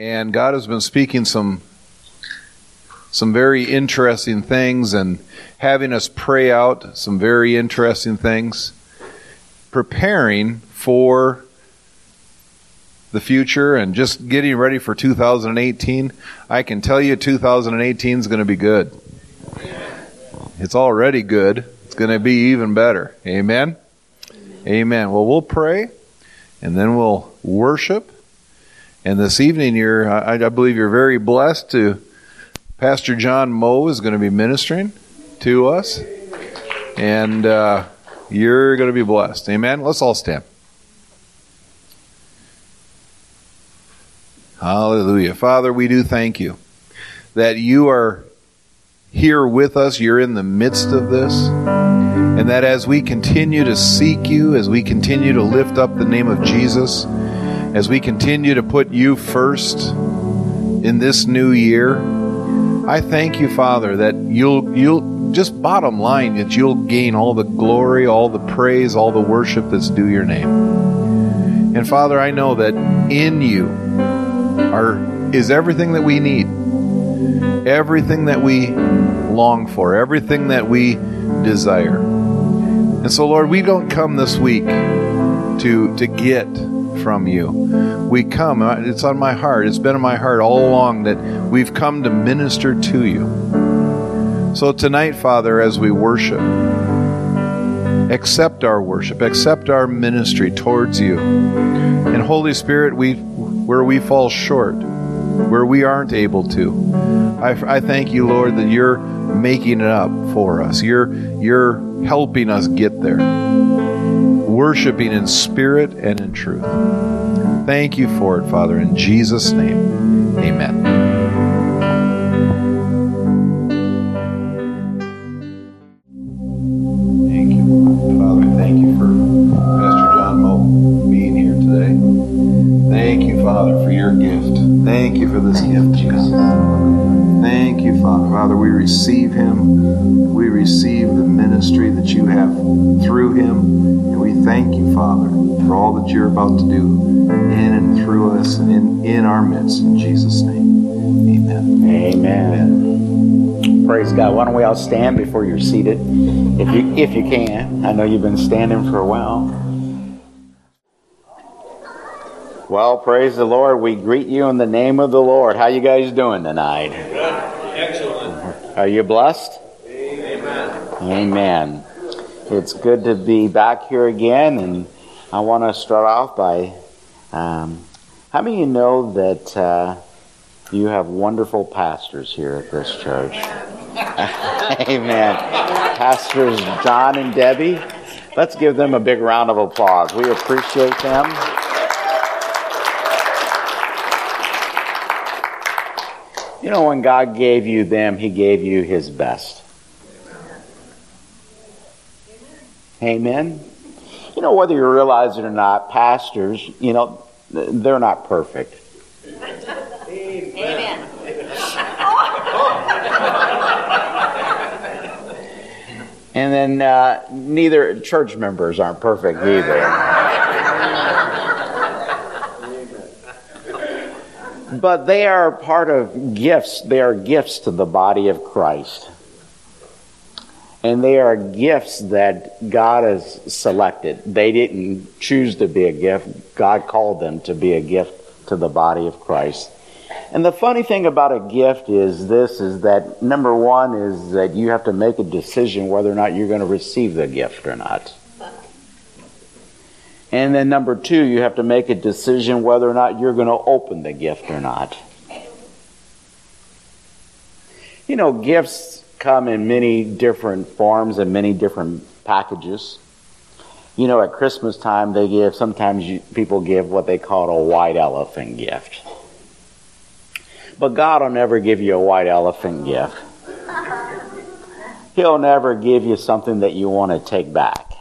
and God has been speaking some some very interesting things and having us pray out some very interesting things, preparing for the future and just getting ready for 2018. I can tell you 2018 is going to be good. It's already good. It's going to be even better. Amen. Amen. Well, we'll pray and then we'll worship. And this evening, you're, I, I believe you're very blessed to Pastor John Moe is going to be ministering to us, and uh, you're going to be blessed. Amen. Let's all stand. Hallelujah. Father, we do thank you that you are here with us. You're in the midst of this. And that as we continue to seek you, as we continue to lift up the name of Jesus, as we continue to put you first in this new year, I thank you, Father, that you'll you'll just bottom line that you'll gain all the glory, all the praise, all the worship that's due your name. And Father, I know that in you are is everything that we need. Everything that we long for, everything that we desire. And so Lord, we don't come this week to to get from you. We come, it's on my heart, it's been in my heart all along that we've come to minister to you. So tonight, Father, as we worship, accept our worship, accept our ministry towards you. And Holy Spirit, we where we fall short, where we aren't able to, I, I thank you, Lord, that you're making it up for us. You're you're helping us get there worshiping in spirit and in truth. Thank you for it, Father. In Jesus' name, amen. Our midst. In Jesus' name, amen. Amen. amen. Praise God. Why don't we all stand before you're seated, if you if you can? I know you've been standing for a while. Well, praise the Lord. We greet you in the name of the Lord. How you guys doing tonight? Excellent. Are you blessed? Amen. Amen. It's good to be back here again, and I want to start off by um, how many of you know that uh, you have wonderful pastors here at this church? Amen. Pastors John and Debbie. Let's give them a big round of applause. We appreciate them. You know, when God gave you them, He gave you His best. Amen. You know, whether you realize it or not, pastors, you know, they're not perfect. Amen. and then uh, neither church members aren't perfect either. but they are part of gifts. They are gifts to the body of Christ and they are gifts that God has selected. They didn't choose to be a gift, God called them to be a gift to the body of Christ. And the funny thing about a gift is this is that number one is that you have to make a decision whether or not you're going to receive the gift or not. And then number two, you have to make a decision whether or not you're going to open the gift or not. You know, gifts come in many different forms and many different packages. You know, at Christmas time, they give, sometimes you, people give what they call a white elephant gift. But God will never give you a white elephant gift. He'll never give you something that you want to take back.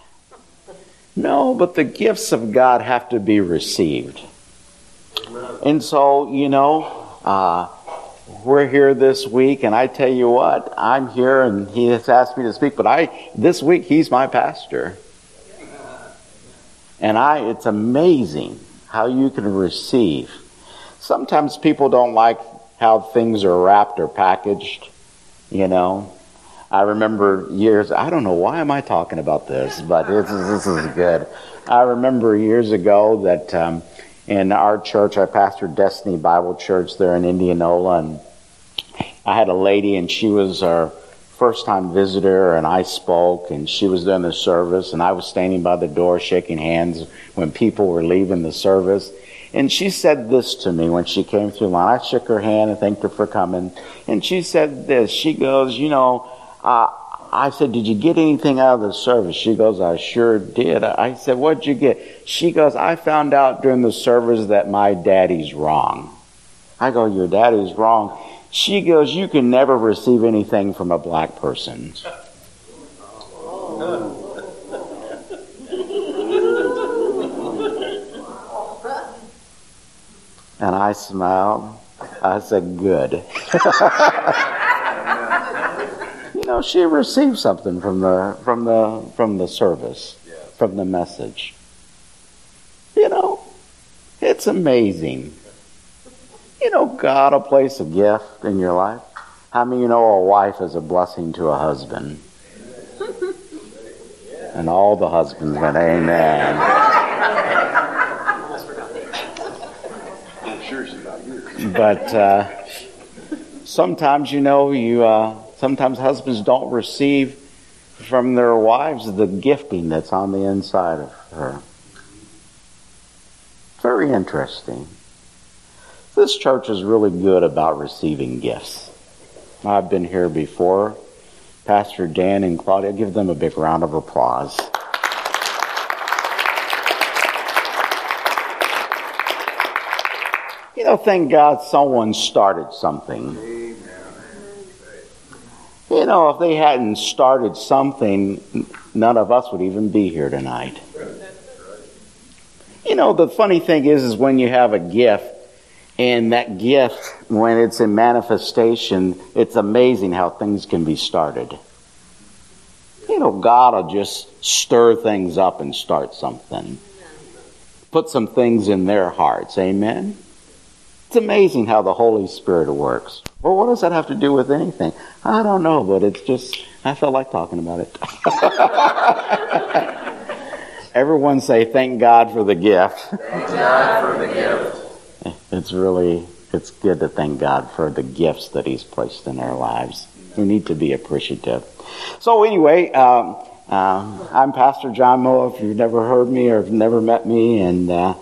No, but the gifts of God have to be received. And so, you know, uh, we're here this week, and I tell you what, I'm here, and he has asked me to speak. But I, this week, he's my pastor, and I. It's amazing how you can receive. sometimes people don't like how things are wrapped or packaged, you know. I remember years, I don't know why am I talking about this, but this is, this is good. I remember years ago that um, in our church, I pastored Destiny Bible Church there in Indianola, and I had a lady, and she was our first time visitor, and I spoke, and she was doing the service, and I was standing by the door shaking hands when people were leaving the service. And she said this to me when she came through line. I shook her hand and thanked her for coming. And she said this. She goes, You know, uh, I said, Did you get anything out of the service? She goes, I sure did. I said, What'd you get? She goes, I found out during the service that my daddy's wrong. I go, Your daddy's wrong. She goes, You can never receive anything from a black person. And I smiled. I said, Good. You know, she received something from the from the from the service, from the message. You know, it's amazing. You know, God will place a gift in your life. How many you know a wife is a blessing to a husband? And all the husbands went, Amen. But uh, sometimes, you know, you uh, Sometimes husbands don't receive from their wives the gifting that's on the inside of her. Very interesting. This church is really good about receiving gifts. I've been here before. Pastor Dan and Claudia, give them a big round of applause. You know, thank God someone started something. You know, if they hadn't started something, none of us would even be here tonight. You know, the funny thing is, is when you have a gift, and that gift, when it's in manifestation, it's amazing how things can be started. You know, God will just stir things up and start something. Put some things in their hearts. Amen? It's amazing how the Holy Spirit works. Well, what does that have to do with anything? I don't know, but it's just, I felt like talking about it. Everyone say, thank God for the gift. Thank God for the gift. It's really, it's good to thank God for the gifts that He's placed in our lives. We need to be appreciative. So anyway, um, uh, I'm Pastor John Moe. If you've never heard me or have never met me, and uh,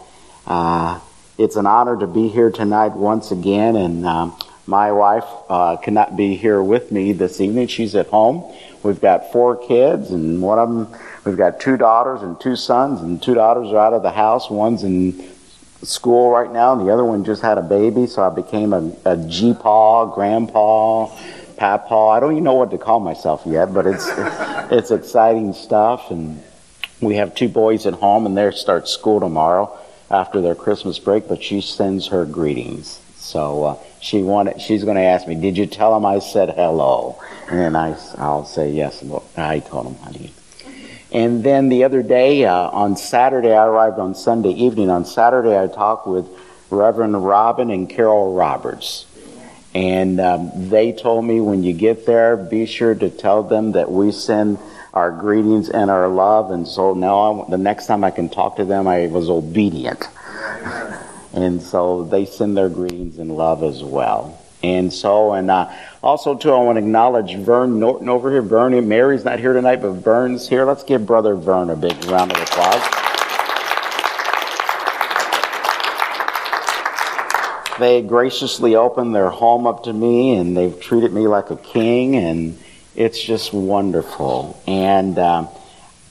uh, it's an honor to be here tonight once again. And um, my wife uh, cannot be here with me this evening. She's at home. We've got four kids, and one of them, we've got two daughters and two sons, and two daughters are out of the house. One's in school right now, and the other one just had a baby, so I became a, a G-paw, grandpa, papa. I don't even know what to call myself yet, but it's it's exciting stuff. And we have two boys at home, and they start school tomorrow after their Christmas break, but she sends her greetings. So uh, she wanted, she's going to ask me, "Did you tell him I said hello?" And I, I'll say yes. I told him, honey. And then the other day, uh, on Saturday, I arrived on Sunday evening. On Saturday, I talked with Reverend Robin and Carol Roberts. And um, they told me when you get there, be sure to tell them that we send our greetings and our love. And so now, I, the next time I can talk to them, I was obedient. and so they send their greetings and love as well. And so, and uh, also too, I want to acknowledge Vern Norton over here. Vern, and Mary's not here tonight, but Vern's here. Let's give Brother Vern a big round of applause. They graciously opened their home up to me, and they've treated me like a king, and it's just wonderful. And, um,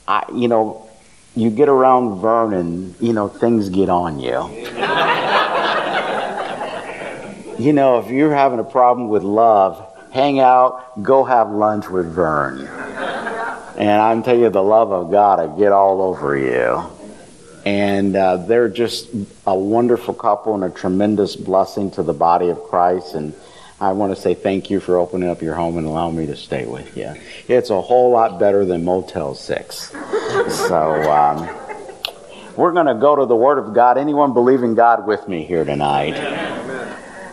I, you know, you get around Vernon, you know, things get on you. you know, if you're having a problem with love, hang out, go have lunch with Vern. And I'm telling you, the love of God I get all over you. And uh, they're just a wonderful couple and a tremendous blessing to the body of Christ. And I want to say thank you for opening up your home and allowing me to stay with you. It's a whole lot better than Motel 6. so, um, we're going to go to the Word of God. Anyone believe in God with me here tonight?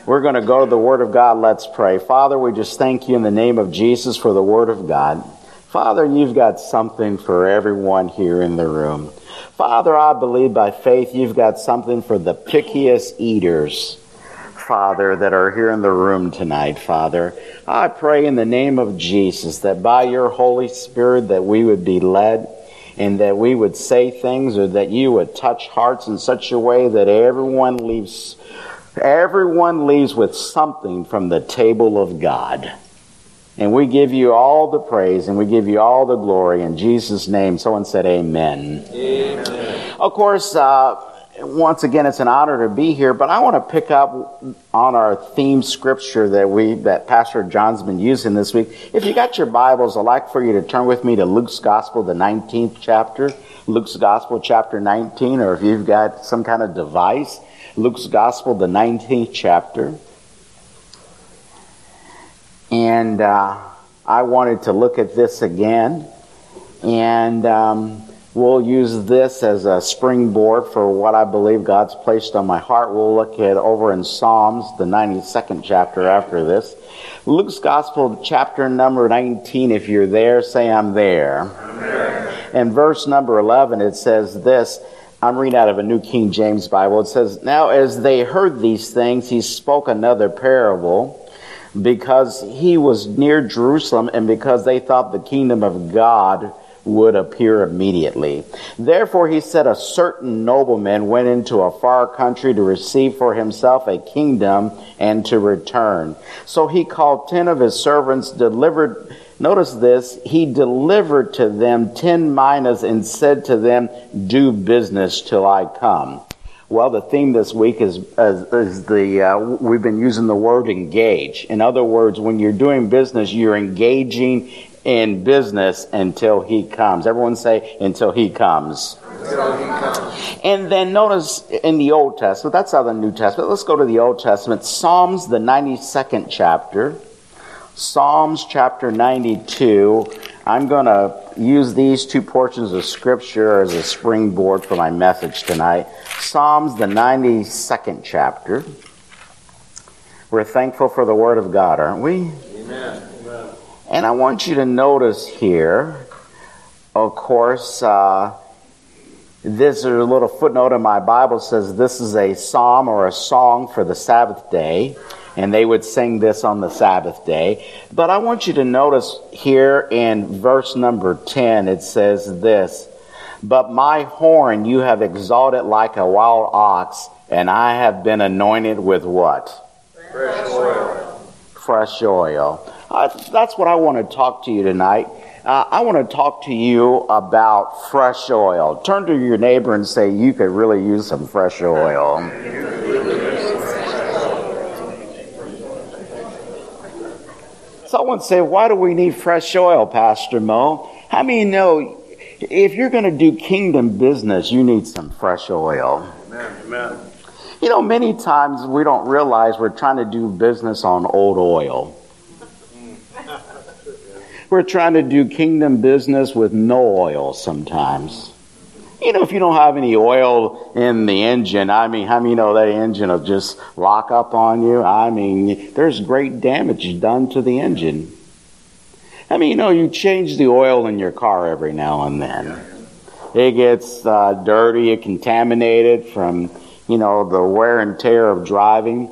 We're going to go to the Word of God. Let's pray. Father, we just thank you in the name of Jesus for the Word of God. Father, you've got something for everyone here in the room. Father, I believe by faith you've got something for the pickiest eaters. Father, that are here in the room tonight, Father. I pray in the name of Jesus that by your Holy Spirit that we would be led and that we would say things or that you would touch hearts in such a way that everyone leaves everyone leaves with something from the table of God. And we give you all the praise and we give you all the glory in Jesus' name. Someone said amen. Amen. Of course, uh, once again, it's an honor to be here, but I want to pick up on our theme scripture that we, that Pastor John's been using this week. If you got your Bibles, I'd like for you to turn with me to Luke's Gospel, the 19th chapter. Luke's Gospel, chapter 19, or if you've got some kind of device, Luke's Gospel, the 19th chapter. And uh, I wanted to look at this again. And um, we'll use this as a springboard for what I believe God's placed on my heart. We'll look at over in Psalms, the 92nd chapter after this. Luke's Gospel, chapter number 19. If you're there, say, I'm there. I'm there. And verse number 11, it says this. I'm reading out of a New King James Bible. It says, Now as they heard these things, he spoke another parable because he was near Jerusalem and because they thought the kingdom of God would appear immediately. Therefore he said, A certain nobleman went into a far country to receive for himself a kingdom and to return. So he called ten of his servants, delivered Notice this. He delivered to them ten minas and said to them, do business till I come. Well, the theme this week is, is, is the, uh, we've been using the word engage. In other words, when you're doing business, you're engaging in business until he comes. Everyone say, until he comes. Until he comes. And then notice in the Old Testament, that's how the New Testament. Let's go to the Old Testament. Psalms, the 92nd chapter. Psalms chapter 92. I'm going to use these two portions of scripture as a springboard for my message tonight. Psalms, the 92nd chapter. We're thankful for the Word of God, aren't we? Amen. And I want you to notice here, of course, uh, this is a little footnote in my Bible says this is a psalm or a song for the Sabbath day and they would sing this on the Sabbath day. But I want you to notice here in verse number 10, it says this, But my horn you have exalted like a wild ox, and I have been anointed with what? Fresh oil. Fresh oil. Uh, that's what I want to talk to you tonight. Uh, I want to talk to you about fresh oil. Turn to your neighbor and say, You could really use some fresh oil. Someone say, why do we need fresh oil, Pastor Mo? How many know if you're going to do kingdom business, you need some fresh oil? Amen. Amen. You know, many times we don't realize we're trying to do business on old oil. We're trying to do kingdom business with no oil sometimes. You know, if you don't have any oil in the engine, I mean, how many know that engine will just lock up on you? I mean, there's great damage done to the engine. I mean, you know, you change the oil in your car every now and then. It gets uh, dirty, it contaminated from, you know, the wear and tear of driving.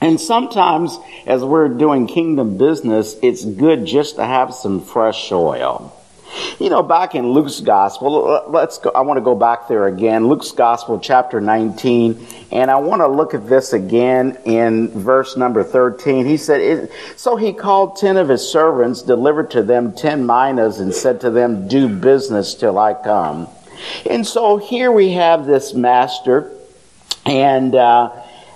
And sometimes, as we're doing kingdom business, it's good just to have some fresh oil. You know, back in Luke's gospel, let's go, I want to go back there again. Luke's gospel, chapter 19, and I want to look at this again in verse number 13. He said, So he called ten of his servants, delivered to them ten minas, and said to them, Do business till I come. And so here we have this master, and uh,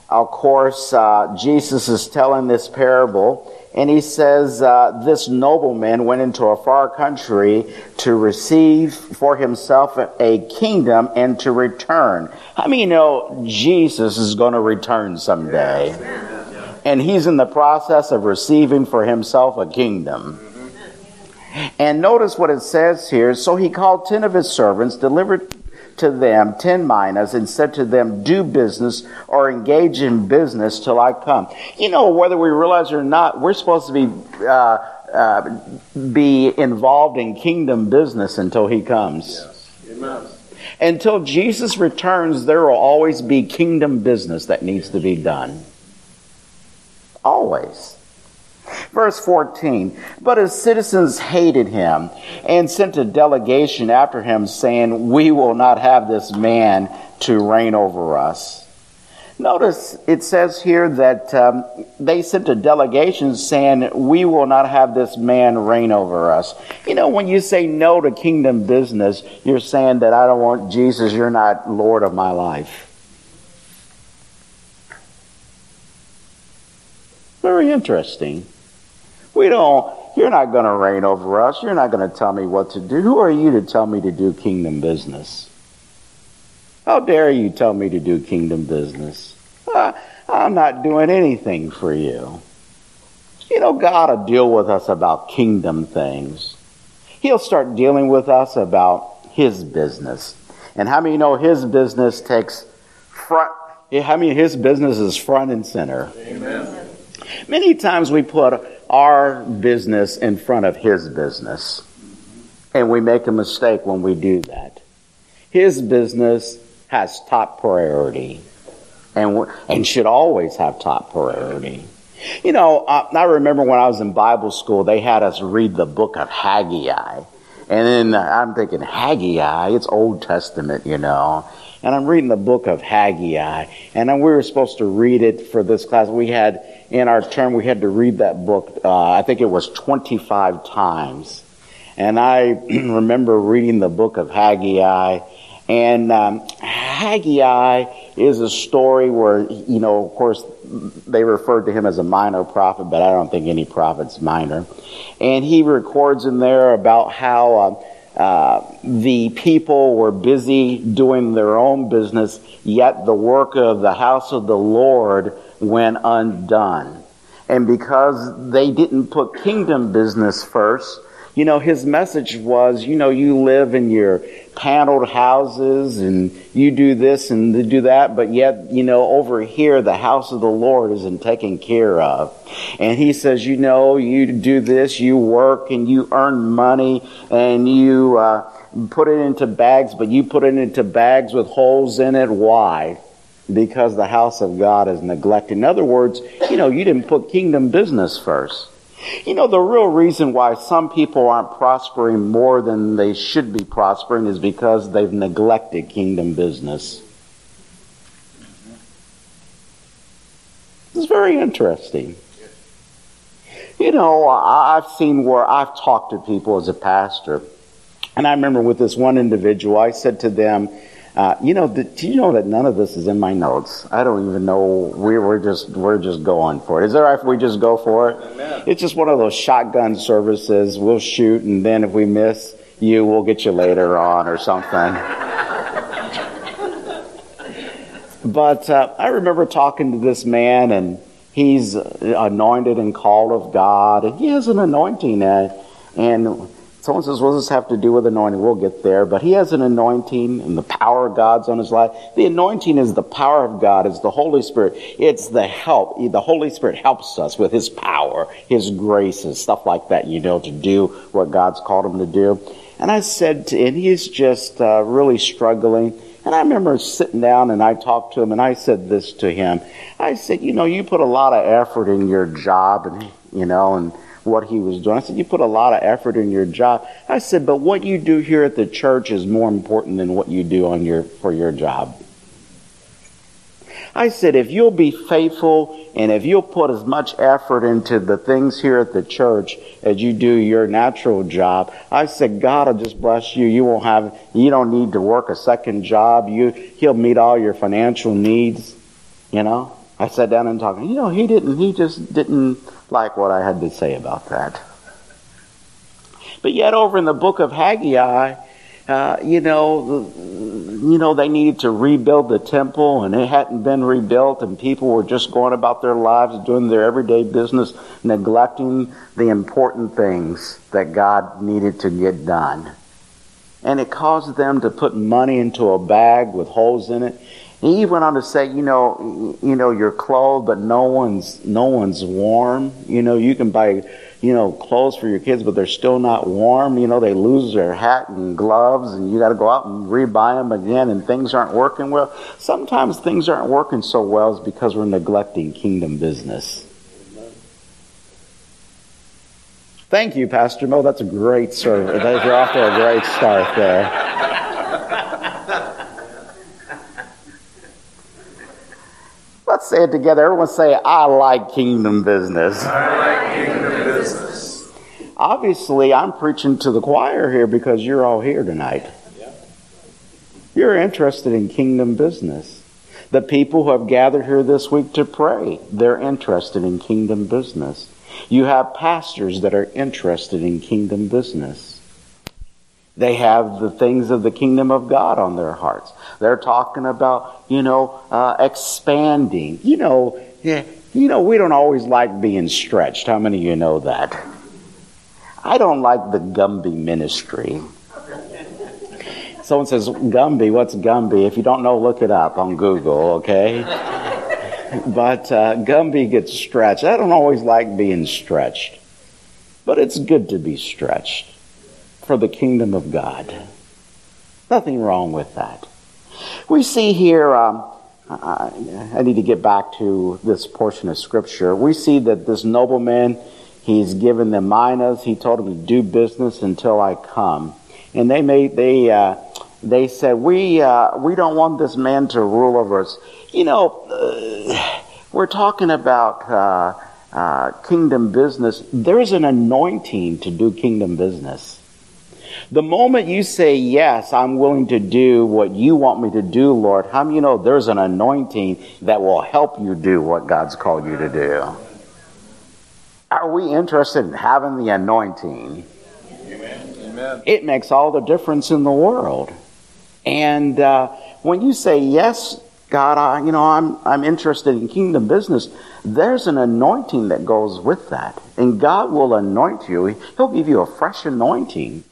of course, uh, Jesus is telling this parable. And he says, uh, This nobleman went into a far country to receive for himself a kingdom and to return. How many know Jesus is going to return someday? And he's in the process of receiving for himself a kingdom. And notice what it says here. So he called ten of his servants, delivered to them ten minas and said to them, Do business or engage in business till I come. You know, whether we realize it or not, we're supposed to be uh, uh, be involved in kingdom business until he comes. Yes. Until Jesus returns, there will always be kingdom business that needs to be done. Always. Verse 14, but his citizens hated him and sent a delegation after him saying, we will not have this man to reign over us. Notice it says here that um, they sent a delegation saying, We will not have this man reign over us. You know, when you say no to kingdom business, you're saying that I don't want Jesus, you're not Lord of my life. Very interesting. We don't, you're not going to reign over us. You're not going to tell me what to do. Who are you to tell me to do kingdom business? How dare you tell me to do kingdom business? Uh, I'm not doing anything for you. You know, God will deal with us about kingdom things. He'll start dealing with us about His business. And how many know His business takes front, how many His business is front and center? Amen. Many times we put our business in front of His business. And we make a mistake when we do that. His business has top priority and, and should always have top priority. You know, I, I remember when I was in Bible school, they had us read the book of Haggai. And then uh, I'm thinking, Haggai, it's Old Testament, you know. And I'm reading the book of Haggai. And then we were supposed to read it for this class. We had, in our term, we had to read that book, uh, I think it was 25 times. And I remember reading the book of Haggai. And um, Haggai is a story where, you know, of course, they referred to him as a minor prophet, but I don't think any prophet's minor. And he records in there about how uh, uh, the people were busy doing their own business, yet the work of the house of the Lord went undone. And because they didn't put kingdom business first, you know, his message was, you know, you live in your paneled houses and you do this and do that, but yet, you know, over here, the house of the Lord isn't taken care of. And he says, you know, you do this, you work and you earn money and you, uh, put it into bags, but you put it into bags with holes in it. Why? Because the house of God is neglected. In other words, you know, you didn't put kingdom business first. You know, the real reason why some people aren't prospering more than they should be prospering is because they've neglected kingdom business. It's very interesting. You know, I've seen where I've talked to people as a pastor, and I remember with this one individual, I said to them, uh, you know, do you know that none of this is in my notes? I don't even know. We, we're just we're just going for it. Is it all right if we just go for it? Amen. It's just one of those shotgun services. We'll shoot, and then if we miss you, we'll get you later on or something. but uh, I remember talking to this man, and he's anointed and called of God, and he has an anointing, uh, and Someone says, what does this have to do with anointing? We'll get there. But he has an anointing and the power of God's on his life. The anointing is the power of God. It's the Holy Spirit. It's the help. The Holy Spirit helps us with his power, his graces, stuff like that, you know, to do what God's called him to do. And I said, to, and he's just uh, really struggling. And I remember sitting down and I talked to him and I said this to him. I said, you know, you put a lot of effort in your job and, you know, and what he was doing. I said, You put a lot of effort in your job. I said, But what you do here at the church is more important than what you do on your, for your job. I said, if you'll be faithful and if you'll put as much effort into the things here at the church as you do your natural job, I said, God will just bless you. You won't have, you don't need to work a second job. You, He'll meet all your financial needs. You know? I sat down and talked. You know, he didn't, he just didn't like what I had to say about that. But yet, over in the book of Haggai, uh, you know, you know, they needed to rebuild the temple, and it hadn't been rebuilt, and people were just going about their lives, doing their everyday business, neglecting the important things that God needed to get done. and it caused them to put money into a bag with holes in it. He went on to say, you know, you know, you're clothed, but no one's no one's warm. You know, you can buy, you know, clothes for your kids, but they're still not warm. You know, they lose their hat and gloves, and you got to go out and rebuy them again, and things aren't working well. Sometimes things aren't working so well is because we're neglecting kingdom business. Thank you, Pastor Mo. That's a great service. You're off to a great start there. Let's say it together. Everyone say, I like kingdom business. I like kingdom business. Obviously, I'm preaching to the choir here because you're all here tonight. You're interested in kingdom business. The people who have gathered here this week to pray, they're interested in kingdom business. You have pastors that are interested in kingdom business. They have the things of the kingdom of God on their hearts. They're talking about, you know, uh, expanding. You know, you know, we don't always like being stretched. How many of you know that? I don't like the Gumby ministry. Someone says, Gumby, what's Gumby? If you don't know, look it up on Google, okay? but uh, Gumby gets stretched. I don't always like being stretched, but it's good to be stretched for the kingdom of God. Nothing wrong with that. We see here, um, I, need to get back to this portion of scripture. We see that this nobleman, he's given them minas. He told them to do business until I come. And they made, they, uh, they said, we, uh, we don't want this man to rule over us. You know, uh, we're talking about, uh, uh, kingdom business. There's an anointing to do kingdom business. The moment you say, Yes, I'm willing to do what you want me to do, Lord, how do you know there's an anointing that will help you do what God's called you to do? Are we interested in having the anointing? Amen. It makes all the difference in the world. And uh, when you say, Yes, God, I, you know, I'm, I'm interested in kingdom business, there's an anointing that goes with that. And God will anoint you. He'll give you a fresh anointing.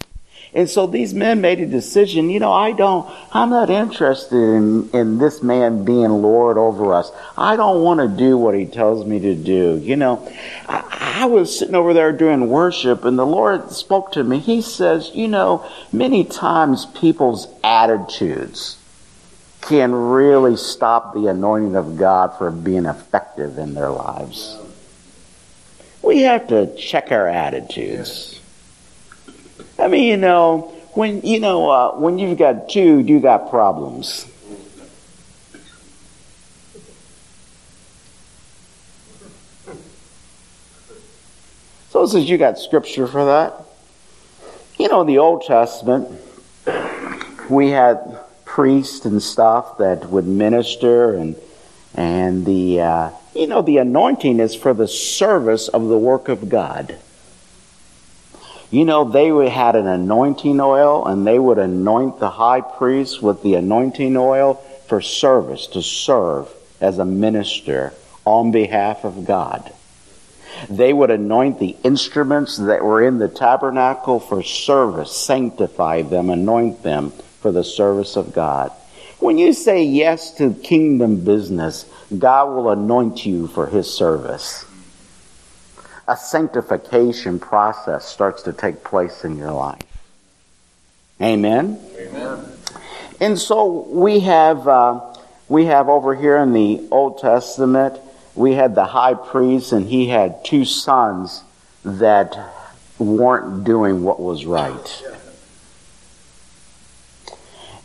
And so these men made a decision, you know, I don't, I'm not interested in, in this man being Lord over us. I don't want to do what he tells me to do. You know, I, I was sitting over there doing worship and the Lord spoke to me. He says, you know, many times people's attitudes can really stop the anointing of God from being effective in their lives. We have to check our attitudes. I mean, you know, when you know uh, when you've got two, you got problems. So says you got scripture for that. You know, in the Old Testament, we had priests and stuff that would minister, and and the uh, you know the anointing is for the service of the work of God. You know, they had an anointing oil and they would anoint the high priest with the anointing oil for service, to serve as a minister on behalf of God. They would anoint the instruments that were in the tabernacle for service, sanctify them, anoint them for the service of God. When you say yes to kingdom business, God will anoint you for his service a sanctification process starts to take place in your life. Amen. Amen. And so we have uh, we have over here in the Old Testament we had the high priest and he had two sons that weren't doing what was right.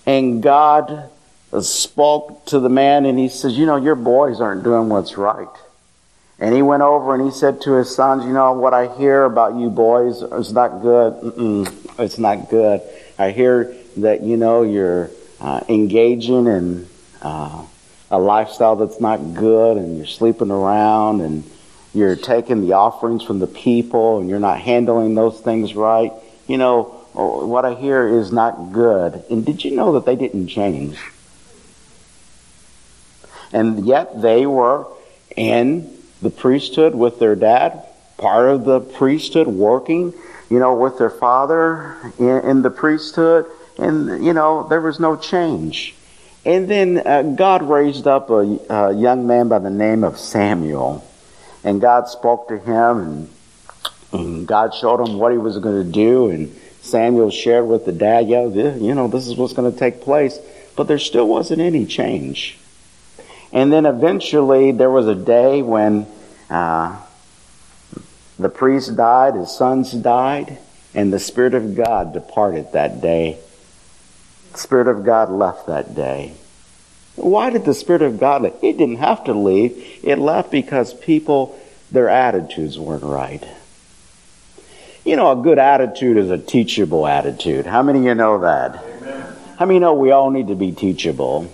And God spoke to the man and he says, You know, your boys aren't doing what's right. And he went over and he said to his sons, You know, what I hear about you boys is not good. Mm-mm, it's not good. I hear that, you know, you're uh, engaging in uh, a lifestyle that's not good and you're sleeping around and you're taking the offerings from the people and you're not handling those things right. You know, what I hear is not good. And did you know that they didn't change? And yet they were in the priesthood with their dad, part of the priesthood working, you know, with their father in, in the priesthood. and you know there was no change. And then uh, God raised up a, a young man by the name of Samuel, and God spoke to him, and, and God showed him what he was going to do, and Samuel shared with the dad, yeah, you know, this is what's going to take place. But there still wasn't any change. And then eventually there was a day when uh, the priest died, his sons died, and the Spirit of God departed that day. The Spirit of God left that day. Why did the Spirit of God leave? It didn't have to leave. It left because people, their attitudes weren't right. You know, a good attitude is a teachable attitude. How many of you know that? Amen. How many know we all need to be teachable?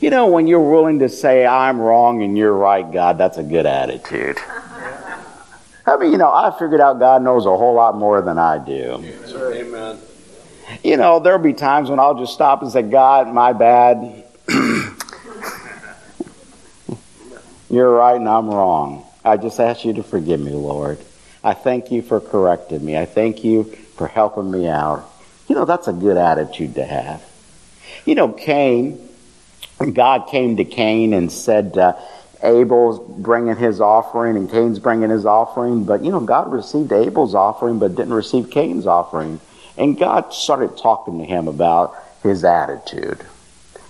You know, when you're willing to say, I'm wrong and you're right, God, that's a good attitude. I mean, you know, I figured out God knows a whole lot more than I do. Amen. You know, there'll be times when I'll just stop and say, God, my bad. you're right and I'm wrong. I just ask you to forgive me, Lord. I thank you for correcting me. I thank you for helping me out. You know, that's a good attitude to have. You know, Cain, God came to Cain and said, uh, Abel's bringing his offering and Cain's bringing his offering, but you know, God received Abel's offering but didn't receive Cain's offering. And God started talking to him about his attitude.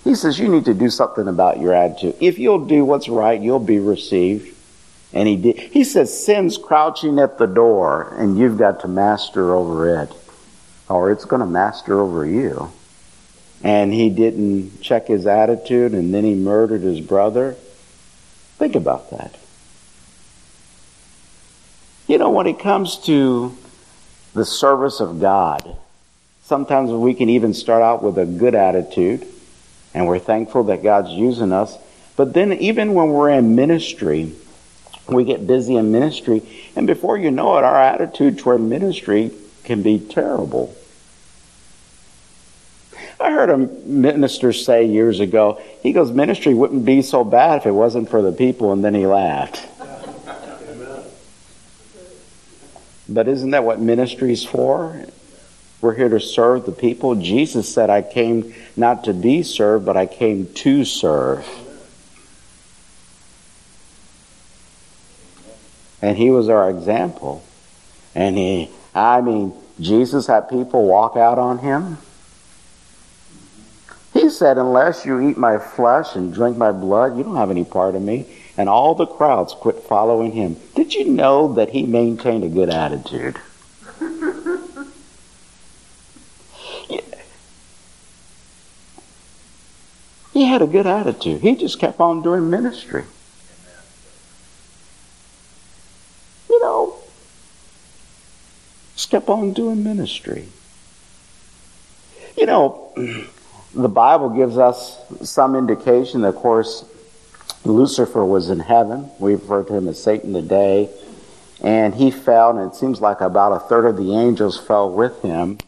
He says, You need to do something about your attitude. If you'll do what's right, you'll be received. And he did. He says, Sin's crouching at the door, and you've got to master over it, or it's going to master over you. And he didn't check his attitude, and then he murdered his brother. Think about that. You know, when it comes to the service of God, sometimes we can even start out with a good attitude, and we're thankful that God's using us. But then, even when we're in ministry, we get busy in ministry, and before you know it, our attitude toward ministry can be terrible. I heard a minister say years ago, he goes, Ministry wouldn't be so bad if it wasn't for the people, and then he laughed. But isn't that what ministry's for? We're here to serve the people. Jesus said, I came not to be served, but I came to serve. And he was our example. And he, I mean, Jesus had people walk out on him. He said, Unless you eat my flesh and drink my blood, you don't have any part of me. And all the crowds quit following him. Did you know that he maintained a good attitude? he had a good attitude. He just kept on doing ministry. You know, just kept on doing ministry. You know, the Bible gives us some indication of course, Lucifer was in heaven. We refer to him as Satan today. And he fell, and it seems like about a third of the angels fell with him.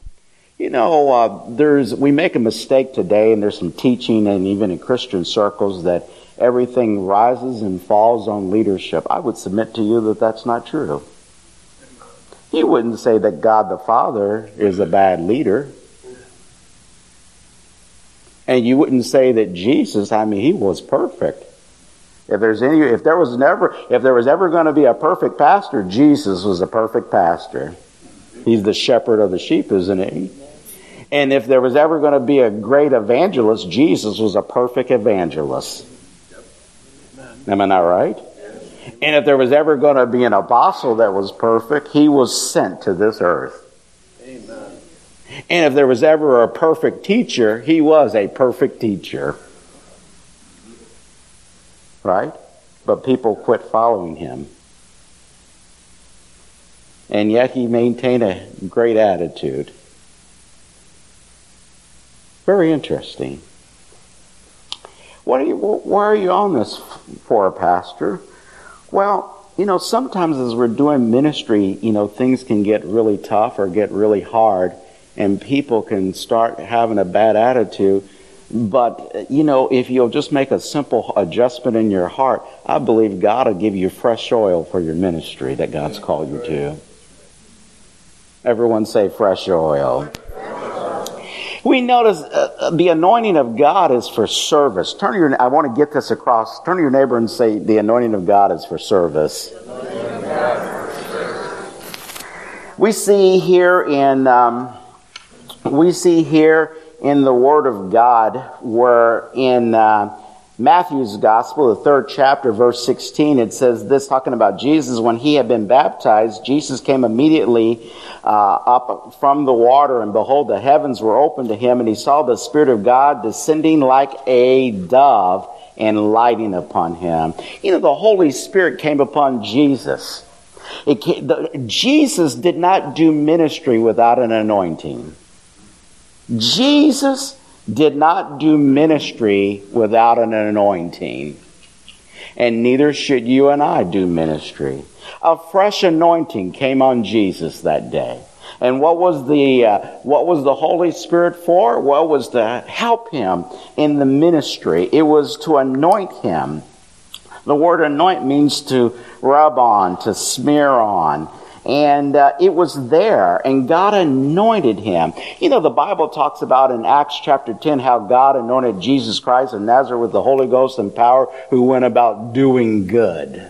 You know, uh, there's we make a mistake today, and there's some teaching, and even in Christian circles, that everything rises and falls on leadership. I would submit to you that that's not true. He wouldn't say that God the Father is a bad leader. And you wouldn't say that Jesus, I mean, he was perfect. If there's any, if there was never, if there was ever going to be a perfect pastor, Jesus was a perfect pastor. He's the shepherd of the sheep, isn't he? And if there was ever going to be a great evangelist, Jesus was a perfect evangelist. Am I not right? And if there was ever going to be an apostle that was perfect, he was sent to this earth. And if there was ever a perfect teacher, he was a perfect teacher. Right? But people quit following him. And yet he maintained a great attitude. Very interesting. What are you, why are you on this for, Pastor? Well, you know, sometimes as we're doing ministry, you know, things can get really tough or get really hard, and people can start having a bad attitude. But, you know, if you'll just make a simple adjustment in your heart, I believe God will give you fresh oil for your ministry that God's called you to. Everyone say fresh oil. We notice uh, the anointing of God is for service. Turn your, I want to get this across. Turn to your neighbor and say, the anointing of God is for service. We see here in, um, we see here in the Word of God where in uh, Matthew's Gospel, the third chapter, verse 16, it says this talking about Jesus. When he had been baptized, Jesus came immediately uh, up from the water, and behold, the heavens were opened to him, and he saw the Spirit of God descending like a dove and lighting upon him. You know, the Holy Spirit came upon Jesus. Came, the, Jesus did not do ministry without an anointing. Jesus did not do ministry without an anointing. And neither should you and I do ministry. A fresh anointing came on Jesus that day. And what was the uh, what was the Holy Spirit for? Well, was to help him in the ministry. It was to anoint him. The word anoint means to rub on, to smear on. And uh, it was there, and God anointed him. You know, the Bible talks about in Acts chapter 10 how God anointed Jesus Christ of Nazareth with the Holy Ghost and power, who went about doing good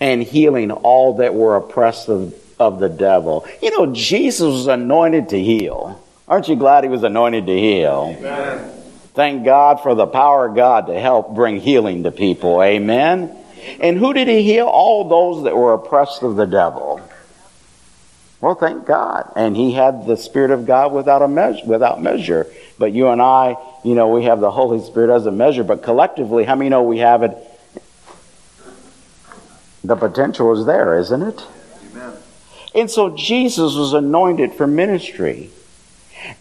and healing all that were oppressed of, of the devil. You know, Jesus was anointed to heal. Aren't you glad he was anointed to heal? Amen. Thank God for the power of God to help bring healing to people. Amen. And who did he heal? All those that were oppressed of the devil. Well, thank God. And he had the Spirit of God without a measure, without measure. But you and I, you know, we have the Holy Spirit as a measure. But collectively, how many know we have it? The potential is there, isn't it? Amen. And so Jesus was anointed for ministry.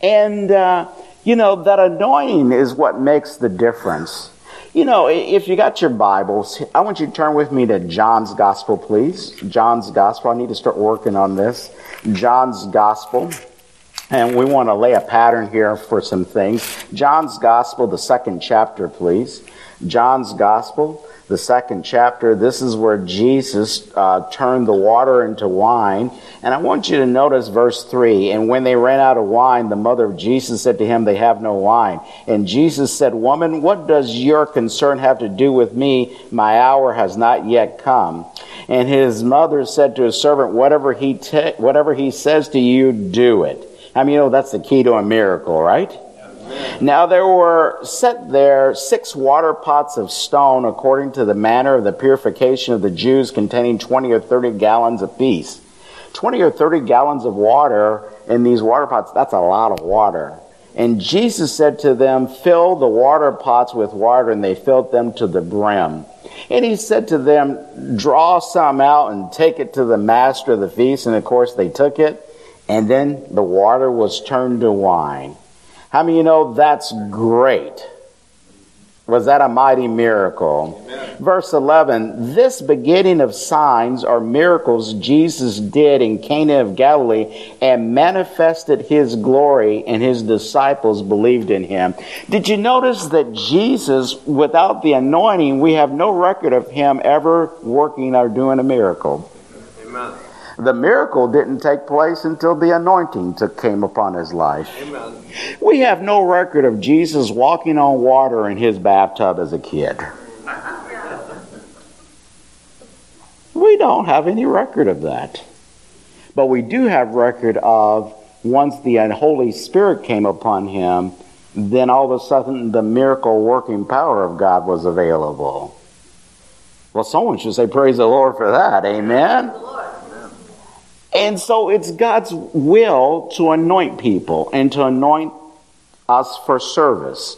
And, uh, you know, that anointing is what makes the difference. You know, if you got your Bibles, I want you to turn with me to John's Gospel, please. John's Gospel. I need to start working on this. John's Gospel. And we want to lay a pattern here for some things. John's Gospel, the second chapter, please. John's Gospel, the second chapter, this is where Jesus uh, turned the water into wine. And I want you to notice verse 3. And when they ran out of wine, the mother of Jesus said to him, They have no wine. And Jesus said, Woman, what does your concern have to do with me? My hour has not yet come. And his mother said to his servant, Whatever he, whatever he says to you, do it. I mean, you know, that's the key to a miracle, right? Now there were set there six water pots of stone according to the manner of the purification of the Jews containing 20 or 30 gallons apiece. 20 or 30 gallons of water in these water pots, that's a lot of water. And Jesus said to them, Fill the water pots with water, and they filled them to the brim. And he said to them, Draw some out and take it to the master of the feast. And of course, they took it. And then the water was turned to wine. How many of you know that's great? Was that a mighty miracle? Amen. Verse 11 This beginning of signs or miracles Jesus did in Cana of Galilee and manifested his glory, and his disciples believed in him. Did you notice that Jesus, without the anointing, we have no record of him ever working or doing a miracle? Amen. The miracle didn't take place until the anointing came upon his life. Amen. We have no record of Jesus walking on water in his bathtub as a kid. We don't have any record of that. But we do have record of once the Holy Spirit came upon him, then all of a sudden the miracle working power of God was available. Well, someone should say, Praise the Lord for that. Amen. And so it's God's will to anoint people and to anoint us for service.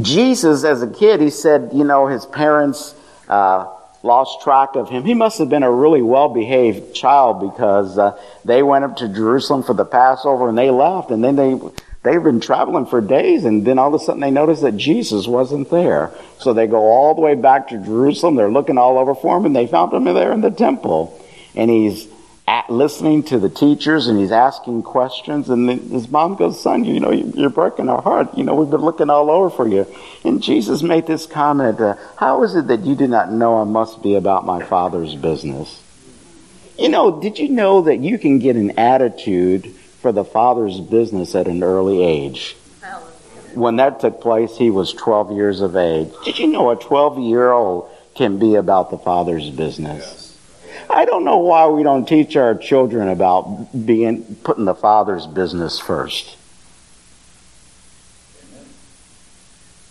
Jesus, as a kid, he said, you know, his parents uh, lost track of him. He must have been a really well behaved child because uh, they went up to Jerusalem for the Passover and they left. And then they, they've been traveling for days. And then all of a sudden they notice that Jesus wasn't there. So they go all the way back to Jerusalem. They're looking all over for him and they found him there in the temple. And he's listening to the teachers and he's asking questions. And his mom goes, Son, you know, you're breaking our heart. You know, we've been looking all over for you. And Jesus made this comment uh, How is it that you do not know I must be about my Father's business? You know, did you know that you can get an attitude for the Father's business at an early age. When that took place, he was 12 years of age. Did you know a 12 year old can be about the Father's business? I don't know why we don't teach our children about being putting the Father's business first.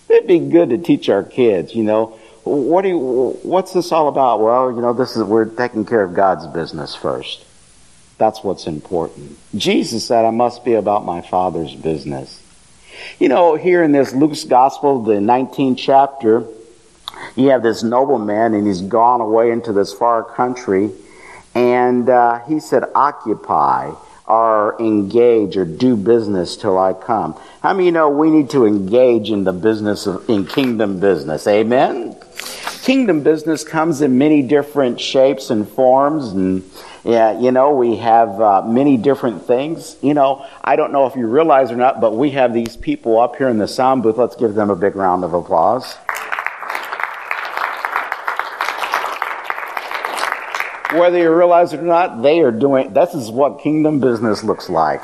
It'd be good to teach our kids, you know, what do you, what's this all about? Well, you know, this is we're taking care of God's business first. That's what's important. Jesus said, I must be about my Father's business. You know, here in this Luke's Gospel, the 19th chapter, you have this nobleman and he's gone away into this far country and uh, he said, occupy or engage or do business till I come. How many you know we need to engage in the business of, in kingdom business? Amen? Kingdom business comes in many different shapes and forms and yeah, you know, we have uh, many different things. You know, I don't know if you realize or not, but we have these people up here in the sound booth. Let's give them a big round of applause. Whether you realize it or not, they are doing, this is what kingdom business looks like.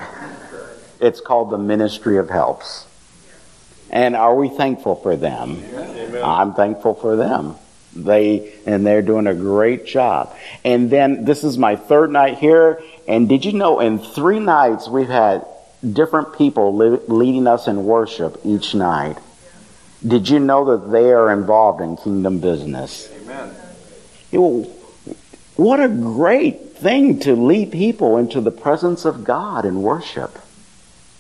It's called the ministry of helps. And are we thankful for them? Amen. I'm thankful for them. They, and they're doing a great job. And then this is my third night here. And did you know in three nights we've had different people li- leading us in worship each night? Did you know that they are involved in kingdom business? Amen. You know, what a great thing to lead people into the presence of God in worship.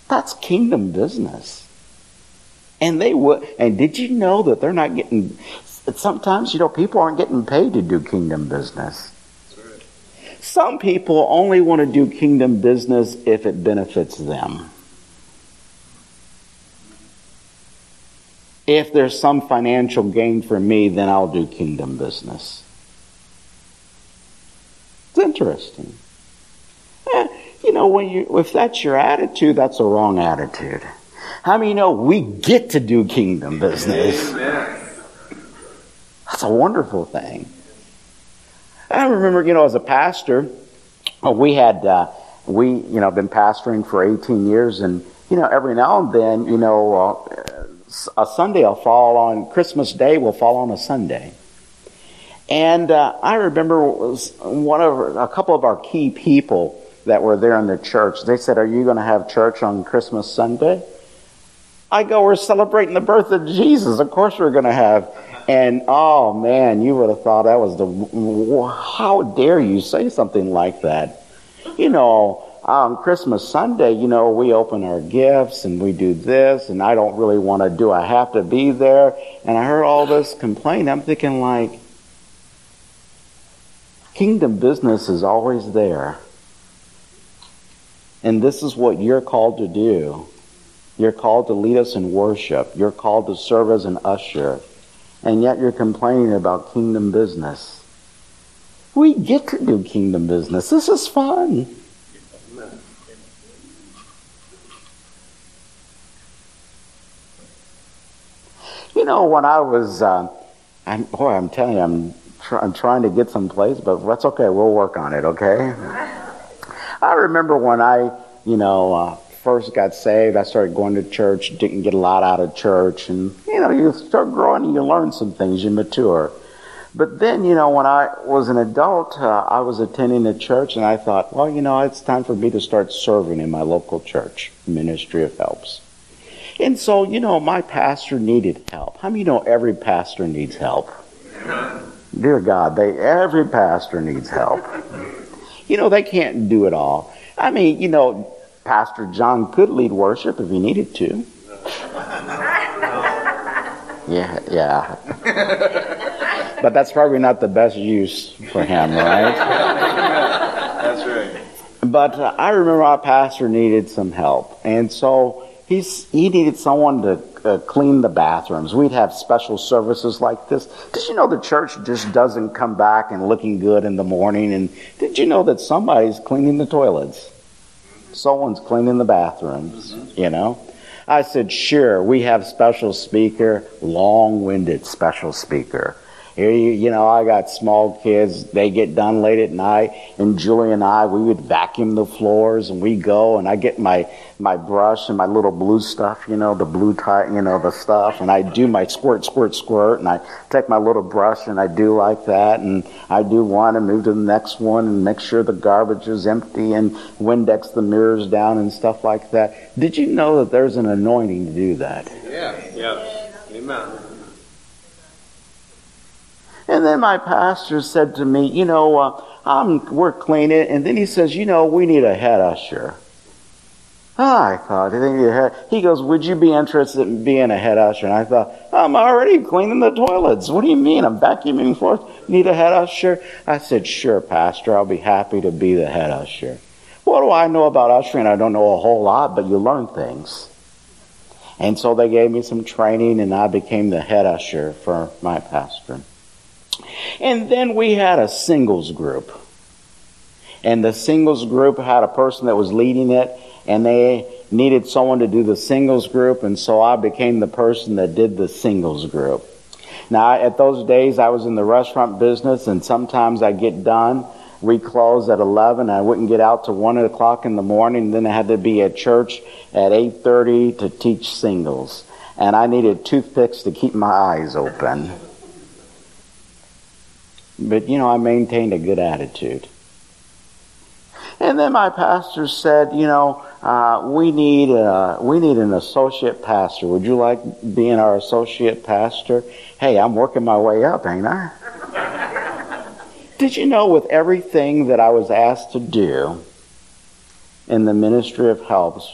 That's kingdom business. And they would, and did you know that they're not getting, sometimes, you know, people aren't getting paid to do kingdom business. Some people only want to do kingdom business if it benefits them. If there's some financial gain for me, then I'll do kingdom business. It's interesting. Eh, you know, when you, if that's your attitude, that's a wrong attitude. How many know we get to do kingdom business? Amen. That's a wonderful thing. I remember, you know, as a pastor, uh, we had, uh, we, you know, been pastoring for 18 years, and, you know, every now and then, you know, uh, a Sunday will fall on, Christmas Day will fall on a Sunday. And uh, I remember one of a couple of our key people that were there in the church. They said, "Are you going to have church on Christmas Sunday?" I go, "We're celebrating the birth of Jesus. Of course, we're going to have." And oh man, you would have thought that was the. How dare you say something like that? You know, on Christmas Sunday, you know, we open our gifts and we do this, and I don't really want to do. I have to be there. And I heard all this complaint. I'm thinking like Kingdom business is always there. And this is what you're called to do. You're called to lead us in worship. You're called to serve as an usher. And yet you're complaining about kingdom business. We get to do kingdom business. This is fun. You know, when I was, uh, I'm, boy, I'm telling you, I'm I'm trying to get some place, but that's okay. We'll work on it, okay? I remember when I, you know, uh, first got saved, I started going to church, didn't get a lot out of church, and, you know, you start growing and you learn some things, you mature. But then, you know, when I was an adult, uh, I was attending a church, and I thought, well, you know, it's time for me to start serving in my local church, Ministry of Helps. And so, you know, my pastor needed help. How many you know every pastor needs help? Dear God, they every pastor needs help. You know, they can't do it all. I mean, you know, Pastor John could lead worship if he needed to. Yeah, yeah. but that's probably not the best use for him, right? That's right. But uh, I remember our pastor needed some help. And so he's, he needed someone to uh, clean the bathrooms. We'd have special services like this. Did you know the church just doesn't come back and looking good in the morning? And did you know that somebody's cleaning the toilets? Someone's cleaning the bathrooms, mm-hmm. you know? I said, sure, we have special speaker, long-winded special speaker. Here you, you know, I got small kids. They get done late at night, and Julie and I, we would vacuum the floors, and we go, and I get my my brush and my little blue stuff, you know, the blue tie, you know, the stuff, and I do my squirt, squirt, squirt, and I take my little brush and I do like that, and I do one and move to the next one and make sure the garbage is empty and Windex the mirrors down and stuff like that. Did you know that there's an anointing to do that? Yeah. Yeah. Amen. And then my pastor said to me, you know, uh, I'm, we're cleaning, and then he says, you know, we need a head usher. Ah, I thought, head. he goes, would you be interested in being a head usher? And I thought, I'm already cleaning the toilets. What do you mean? I'm vacuuming floors. Need a head usher? I said, sure, pastor, I'll be happy to be the head usher. What do I know about ushering? I don't know a whole lot, but you learn things. And so they gave me some training, and I became the head usher for my pastor. And then we had a singles group. And the singles group had a person that was leading it, and they needed someone to do the singles group, and so I became the person that did the singles group. Now, at those days, I was in the restaurant business, and sometimes I'd get done. We closed at 11. I wouldn't get out to 1 o'clock in the morning. Then I had to be at church at 8.30 to teach singles. And I needed toothpicks to keep my eyes open. But, you know, I maintained a good attitude. And then my pastor said, you know, uh, we need uh, we need an associate pastor. Would you like being our associate pastor? Hey, I'm working my way up, ain't I? Did you know with everything that I was asked to do in the ministry of helps,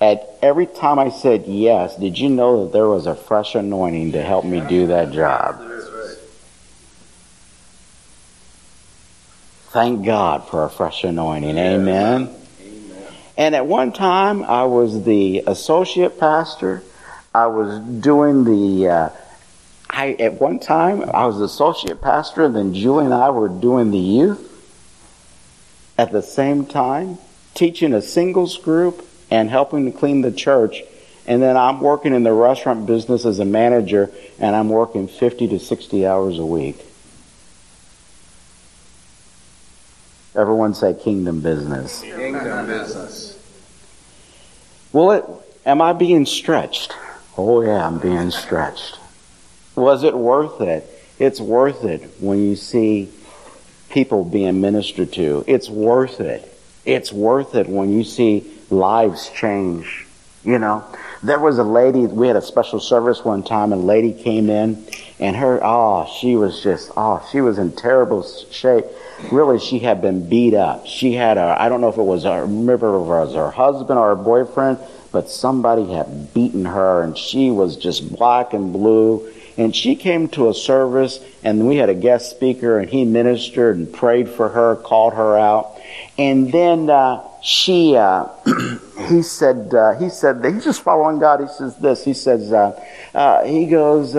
at every time I said yes, did you know that there was a fresh anointing to help me do that job? Thank God for a fresh anointing. Amen. Amen. And at one time, I was the associate pastor. I was doing the. Uh, I at one time I was associate pastor, and then Julie and I were doing the youth at the same time, teaching a singles group and helping to clean the church. And then I'm working in the restaurant business as a manager, and I'm working 50 to 60 hours a week. Everyone say kingdom business. Kingdom business. Well, it, am I being stretched? Oh, yeah, I'm being stretched. Was it worth it? It's worth it when you see people being ministered to. It's worth it. It's worth it when you see lives change. You know, there was a lady, we had a special service one time, and a lady came in, and her, oh, she was just, oh, she was in terrible shape really she had been beat up. She had a, I don't know if it was, a, remember if it was her husband or her boyfriend, but somebody had beaten her and she was just black and blue. And she came to a service and we had a guest speaker and he ministered and prayed for her, called her out. And then, uh, she, uh, he said, uh, he said, he's just following God. He says this, he says, uh, uh, he goes,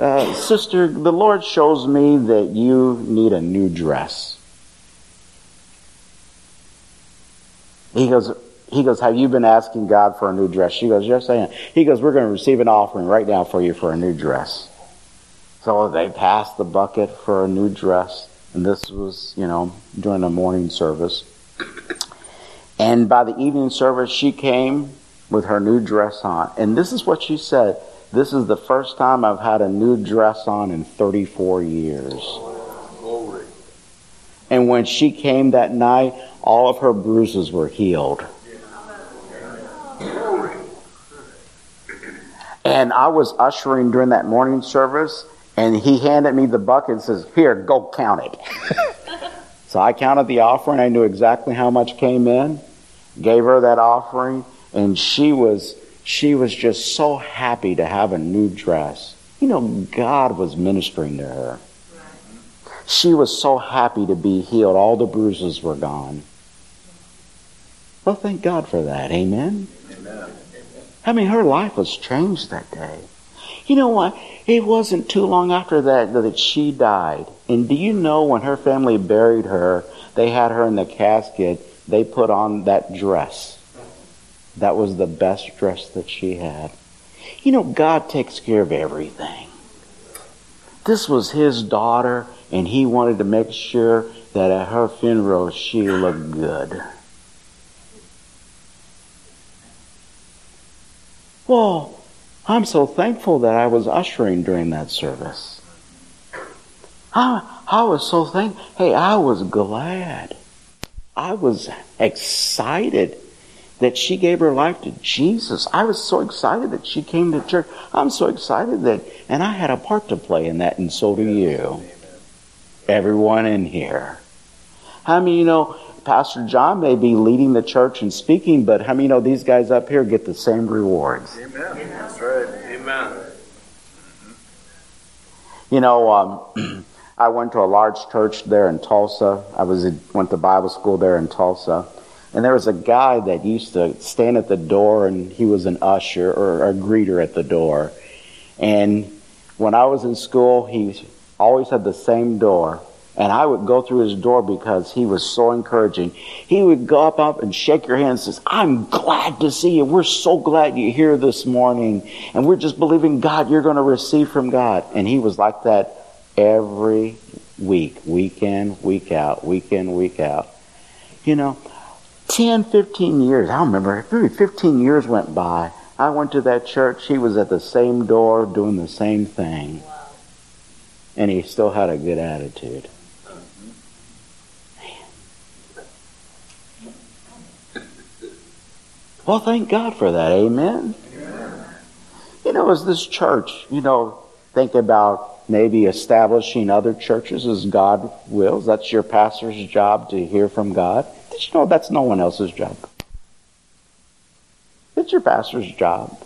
uh, sister, the Lord shows me that you need a new dress. He goes, he goes, have you been asking God for a new dress? She goes, yes, I am. He goes, we're going to receive an offering right now for you for a new dress. So they passed the bucket for a new dress. And this was, you know, during the morning service. And by the evening service, she came with her new dress on. And this is what she said. This is the first time I've had a new dress on in 34 years. And when she came that night, all of her bruises were healed. And I was ushering during that morning service, and he handed me the bucket and says, Here, go count it. so I counted the offering. I knew exactly how much came in, gave her that offering, and she was she was just so happy to have a new dress. You know, God was ministering to her. She was so happy to be healed. All the bruises were gone. Well, thank God for that. Amen. Amen. I mean, her life was changed that day. You know what? It wasn't too long after that that she died. And do you know when her family buried her, they had her in the casket, they put on that dress. That was the best dress that she had. You know, God takes care of everything. This was his daughter, and he wanted to make sure that at her funeral she looked good. Well, I'm so thankful that I was ushering during that service. I, I was so thankful. Hey, I was glad. I was excited that she gave her life to Jesus. I was so excited that she came to church. I'm so excited that, and I had a part to play in that, and so do you. Everyone in here. How many you know Pastor John may be leading the church and speaking, but how many You know these guys up here get the same rewards? Amen. That's right. Amen. You know, um, I went to a large church there in Tulsa. I was went to Bible school there in Tulsa, and there was a guy that used to stand at the door, and he was an usher or a greeter at the door. And when I was in school, he always had the same door. And I would go through his door because he was so encouraging. He would go up, up and shake your hand and says, I'm glad to see you. We're so glad you're here this morning. And we're just believing God, you're going to receive from God. And he was like that every week, week in, week out, week in, week out. You know, 10, 15 years, I remember, maybe 15 years went by. I went to that church. He was at the same door doing the same thing. And he still had a good attitude. Well, thank God for that. Amen. You know, as this church, you know, think about maybe establishing other churches as God wills. That's your pastor's job to hear from God. Did you know that's no one else's job? It's your pastor's job.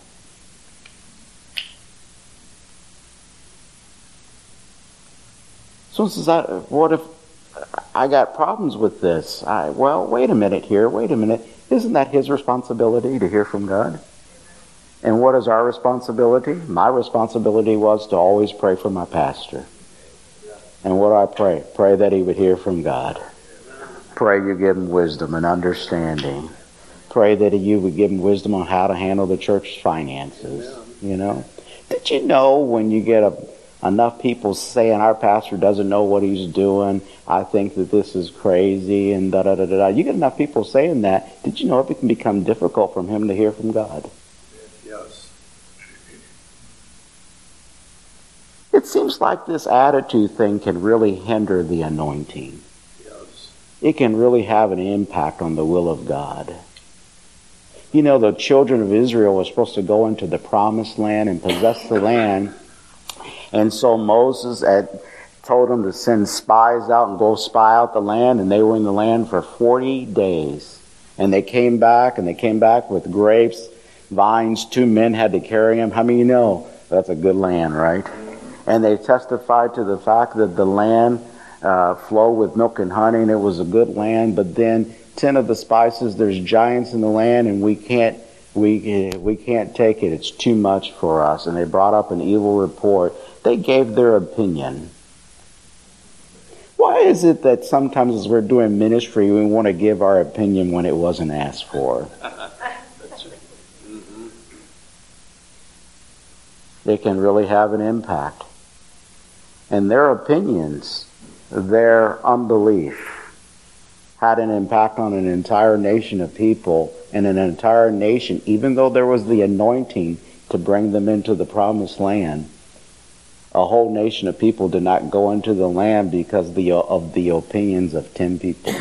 So says, uh, what if I got problems with this? I, well, wait a minute here. Wait a minute. Isn't that his responsibility to hear from God? And what is our responsibility? My responsibility was to always pray for my pastor. And what do I pray? Pray that he would hear from God. Pray you give him wisdom and understanding. Pray that you would give him wisdom on how to handle the church's finances. You know? Did you know when you get a, enough people saying our pastor doesn't know what he's doing, I think that this is crazy, and da da da da da. You get enough people saying that, did you know it can become difficult for him to hear from God? Yes. It seems like this attitude thing can really hinder the anointing. It can really have an impact on the will of God. You know, the children of Israel were supposed to go into the promised land and possess the land. And so Moses had told them to send spies out and go spy out the land, and they were in the land for 40 days. And they came back, and they came back with grapes, vines. Two men had to carry them. How many you know? That's a good land, right? and they testified to the fact that the land uh, flowed with milk and honey, and it was a good land. But then ten of the spices, there's giants in the land, and we can't we we can't take it. It's too much for us. And they brought up an evil report. They gave their opinion. Why is it that sometimes as we're doing ministry, we want to give our opinion when it wasn't asked for? It can really have an impact and their opinions, their unbelief, had an impact on an entire nation of people and an entire nation, even though there was the anointing to bring them into the promised land. A whole nation of people did not go into the land because of the, of the opinions of 10 people.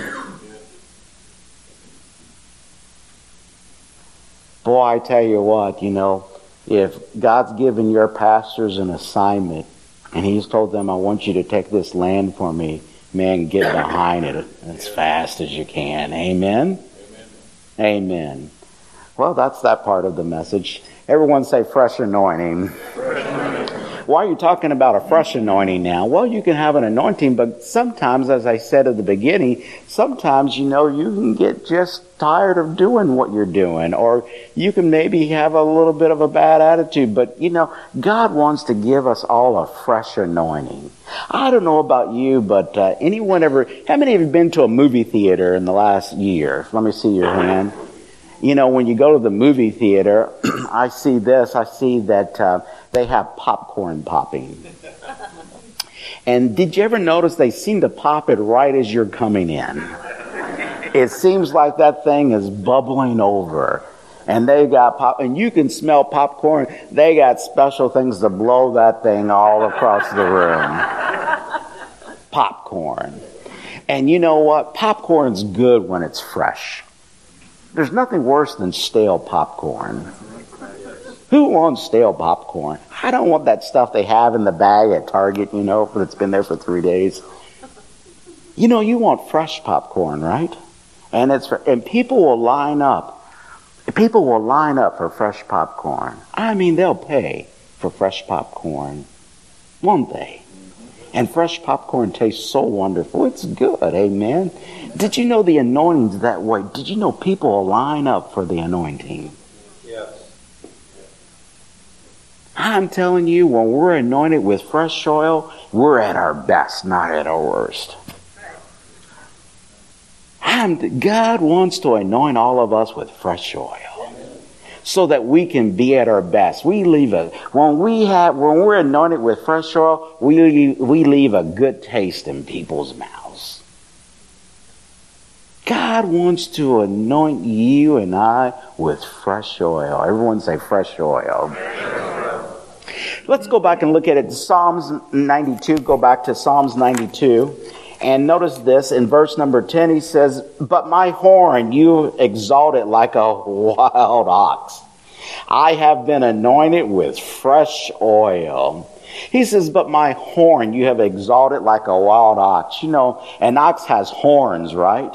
Boy, I tell you what, you know, if God's given your pastors an assignment and he's told them, I want you to take this land for me. Man, get behind it as fast as you can. Amen? Amen. Amen. Well, that's that part of the message. Everyone say fresh anointing. Fresh anointing. Why are you talking about a fresh anointing now? Well, you can have an anointing, but sometimes, as I said at the beginning, sometimes, you know, you can get just tired of doing what you're doing, or you can maybe have a little bit of a bad attitude, but, you know, God wants to give us all a fresh anointing. I don't know about you, but uh, anyone ever, how many of you been to a movie theater in the last year? Let me see your hand you know, when you go to the movie theater, I see this. I see that uh, they have popcorn popping. And did you ever notice they seem to pop it right as you're coming in? It seems like that thing is bubbling over. And they got pop, and you can smell popcorn. They got special things to blow that thing all across the room. Popcorn. And you know what? Popcorn's good when it's fresh. There's nothing worse than stale popcorn. Who wants stale popcorn? I don't want that stuff they have in the bag at Target, you know, that's been there for three days. You know, you want fresh popcorn, right? And it's and people will line up. People will line up for fresh popcorn. I mean, they'll pay for fresh popcorn, won't they? And fresh popcorn tastes so wonderful. It's good, amen. Did you know the anointing's that way? Did you know people line up for the anointing? Yes. I'm telling you, when we're anointed with fresh oil, we're at our best, not at our worst. I'm, God wants to anoint all of us with fresh oil so that we can be at our best. We leave a when we have when we're anointed with fresh oil, we leave, we leave a good taste in people's mouths. God wants to anoint you and I with fresh oil. Everyone say fresh oil. Let's go back and look at it. Psalms 92. Go back to Psalms 92. And notice this in verse number 10, he says, But my horn you exalted like a wild ox. I have been anointed with fresh oil. He says, But my horn you have exalted like a wild ox. You know, an ox has horns, right?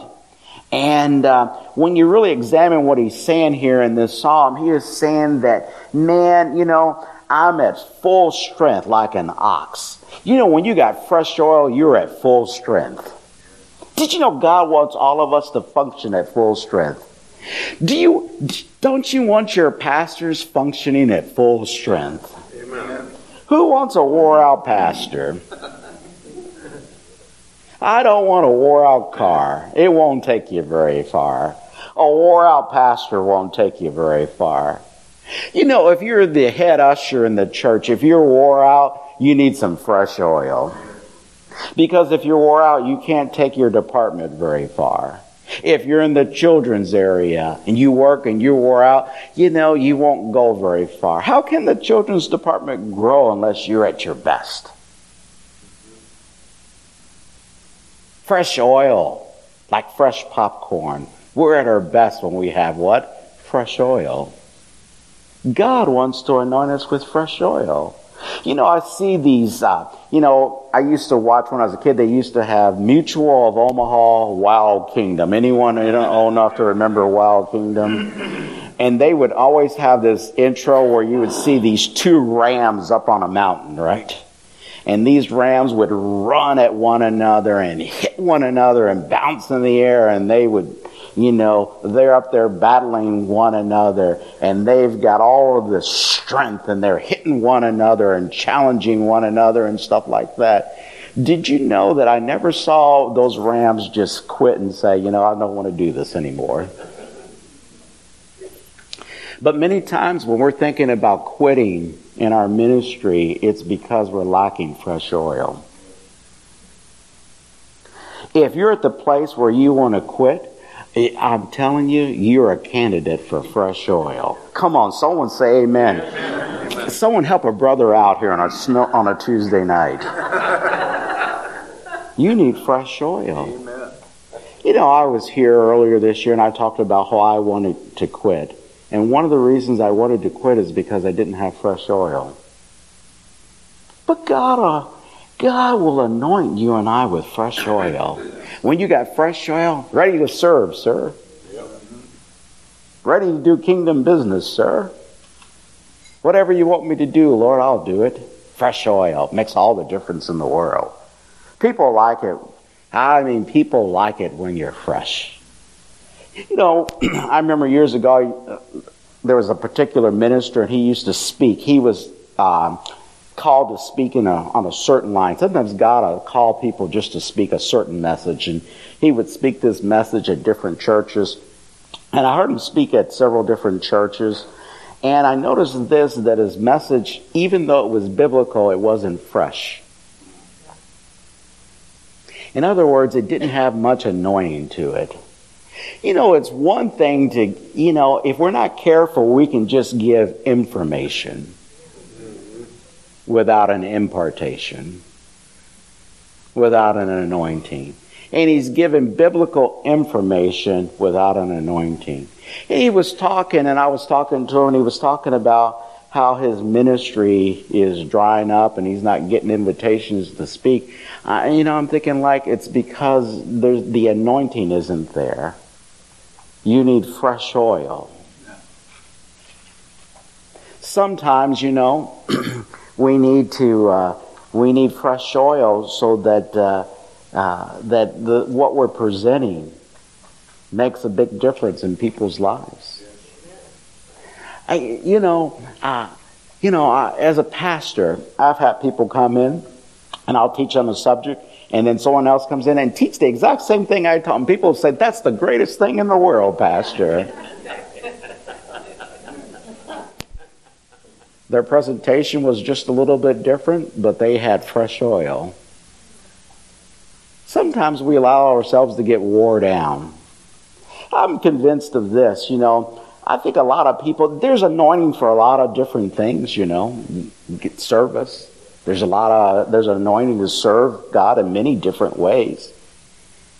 And uh, when you really examine what he's saying here in this psalm, he is saying that, man, you know, I'm at full strength like an ox. You know, when you got fresh oil, you're at full strength. Did you know God wants all of us to function at full strength? Do you, don't you want your pastors functioning at full strength? Amen. Who wants a wore out pastor? I don't want a wore out car. It won't take you very far. A wore out pastor won't take you very far. You know, if you're the head usher in the church, if you're wore out, you need some fresh oil. Because if you're wore out, you can't take your department very far. If you're in the children's area and you work and you're wore out, you know, you won't go very far. How can the children's department grow unless you're at your best? Fresh oil, like fresh popcorn. We're at our best when we have what? Fresh oil. God wants to anoint us with fresh oil. You know, I see these, uh, you know, I used to watch when I was a kid, they used to have Mutual of Omaha Wild Kingdom. Anyone old enough to remember Wild Kingdom? And they would always have this intro where you would see these two rams up on a mountain, right? And these rams would run at one another and hit one another and bounce in the air and they would you know, they're up there battling one another and they've got all of this strength and they're hitting one another and challenging one another and stuff like that. Did you know that I never saw those Rams just quit and say, you know, I don't want to do this anymore? But many times when we're thinking about quitting in our ministry, it's because we're lacking fresh oil. If you're at the place where you want to quit, I'm telling you, you're a candidate for fresh oil. Come on, someone say amen. amen. Someone help a brother out here on a snow, on a Tuesday night. you need fresh oil. Amen. You know, I was here earlier this year and I talked about how I wanted to quit. And one of the reasons I wanted to quit is because I didn't have fresh oil. But God, uh, God will anoint you and I with fresh oil. When you got fresh oil, ready to serve, sir. Ready to do kingdom business, sir. Whatever you want me to do, Lord, I'll do it. Fresh oil makes all the difference in the world. People like it. I mean, people like it when you're fresh. You know, I remember years ago, there was a particular minister, and he used to speak. He was um, called to speak in a, on a certain line. Sometimes God will call people just to speak a certain message, and he would speak this message at different churches. And I heard him speak at several different churches, and I noticed this that his message, even though it was biblical, it wasn't fresh. In other words, it didn't have much anointing to it. You know, it's one thing to, you know, if we're not careful, we can just give information without an impartation, without an anointing. And he's given biblical information without an anointing. He was talking, and I was talking to him, and he was talking about how his ministry is drying up and he's not getting invitations to speak. Uh, you know, I'm thinking like it's because there's, the anointing isn't there. You need fresh oil. Sometimes, you know, we need to uh, we need fresh oil so that uh, uh, that the, what we're presenting makes a big difference in people's lives. I, you know, uh, you know, uh, as a pastor, I've had people come in, and I'll teach them a subject, and then someone else comes in and teach the exact same thing I taught them. People say, "That's the greatest thing in the world, pastor." Their presentation was just a little bit different, but they had fresh oil. Sometimes we allow ourselves to get wore down. I'm convinced of this, you know. I think a lot of people, there's anointing for a lot of different things, you know. Get service. There's a lot of, there's an anointing to serve God in many different ways,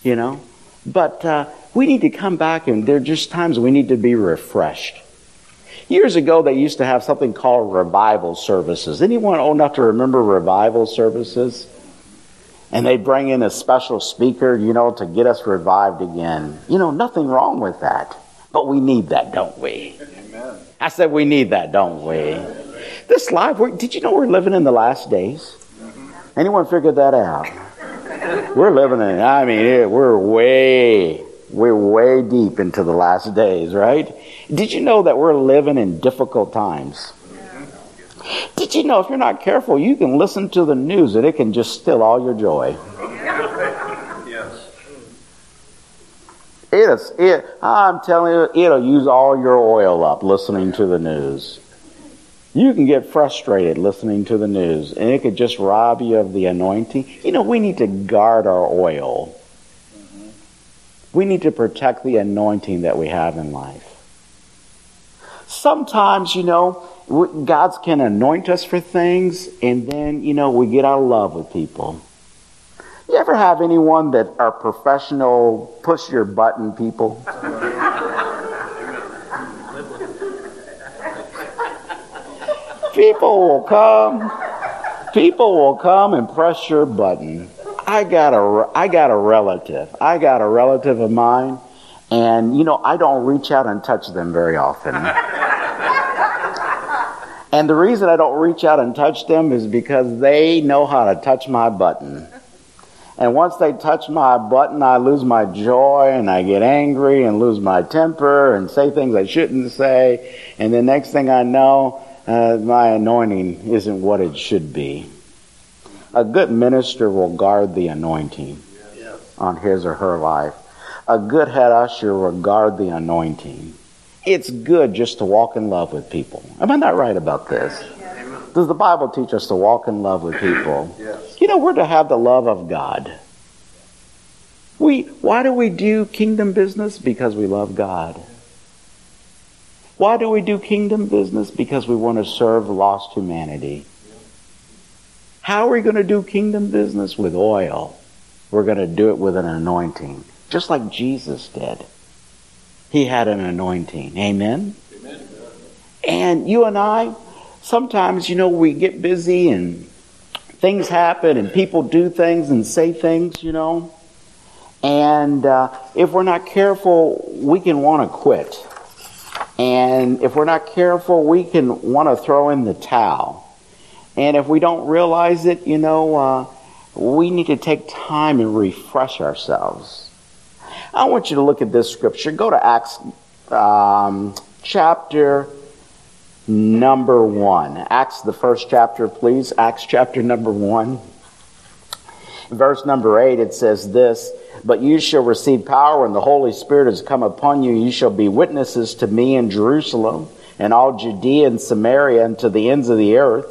you know. But uh, we need to come back and there are just times we need to be refreshed. Years ago, they used to have something called revival services. Anyone old enough to remember revival services? And they'd bring in a special speaker, you know, to get us revived again. You know, nothing wrong with that. But we need that, don't we? Amen. I said we need that, don't we? This life, did you know we're living in the last days? Mm-hmm. Anyone figured that out? We're living in, I mean, we're way, we're way deep into the last days, right? Did you know that we're living in difficult times? Did you know if you're not careful, you can listen to the news and it can just steal all your joy? Yes. It is, it, I'm telling you, it'll use all your oil up listening to the news. You can get frustrated listening to the news, and it could just rob you of the anointing. You know, we need to guard our oil. Mm-hmm. We need to protect the anointing that we have in life. Sometimes, you know, God can anoint us for things, and then, you know, we get out of love with people. You ever have anyone that are professional push your button people? people will come. People will come and press your button. I got a I got a relative. I got a relative of mine, and you know I don't reach out and touch them very often. And the reason I don't reach out and touch them is because they know how to touch my button. And once they touch my button, I lose my joy and I get angry and lose my temper and say things I shouldn't say. And the next thing I know, uh, my anointing isn't what it should be. A good minister will guard the anointing on his or her life. A good head usher will guard the anointing. It's good just to walk in love with people. Am I not right about this? Does the Bible teach us to walk in love with people? Yes. You know, we're to have the love of God. We, why do we do kingdom business? Because we love God. Why do we do kingdom business? Because we want to serve lost humanity. How are we going to do kingdom business? With oil. We're going to do it with an anointing, just like Jesus did. He had an anointing. Amen? Amen. And you and I, sometimes, you know, we get busy and things happen and people do things and say things, you know. And uh, if we're not careful, we can want to quit. And if we're not careful, we can want to throw in the towel. And if we don't realize it, you know, uh, we need to take time and refresh ourselves. I want you to look at this scripture. Go to Acts um, chapter number one. Acts, the first chapter, please. Acts chapter number one. Verse number eight, it says this But you shall receive power when the Holy Spirit has come upon you. You shall be witnesses to me in Jerusalem and all Judea and Samaria and to the ends of the earth.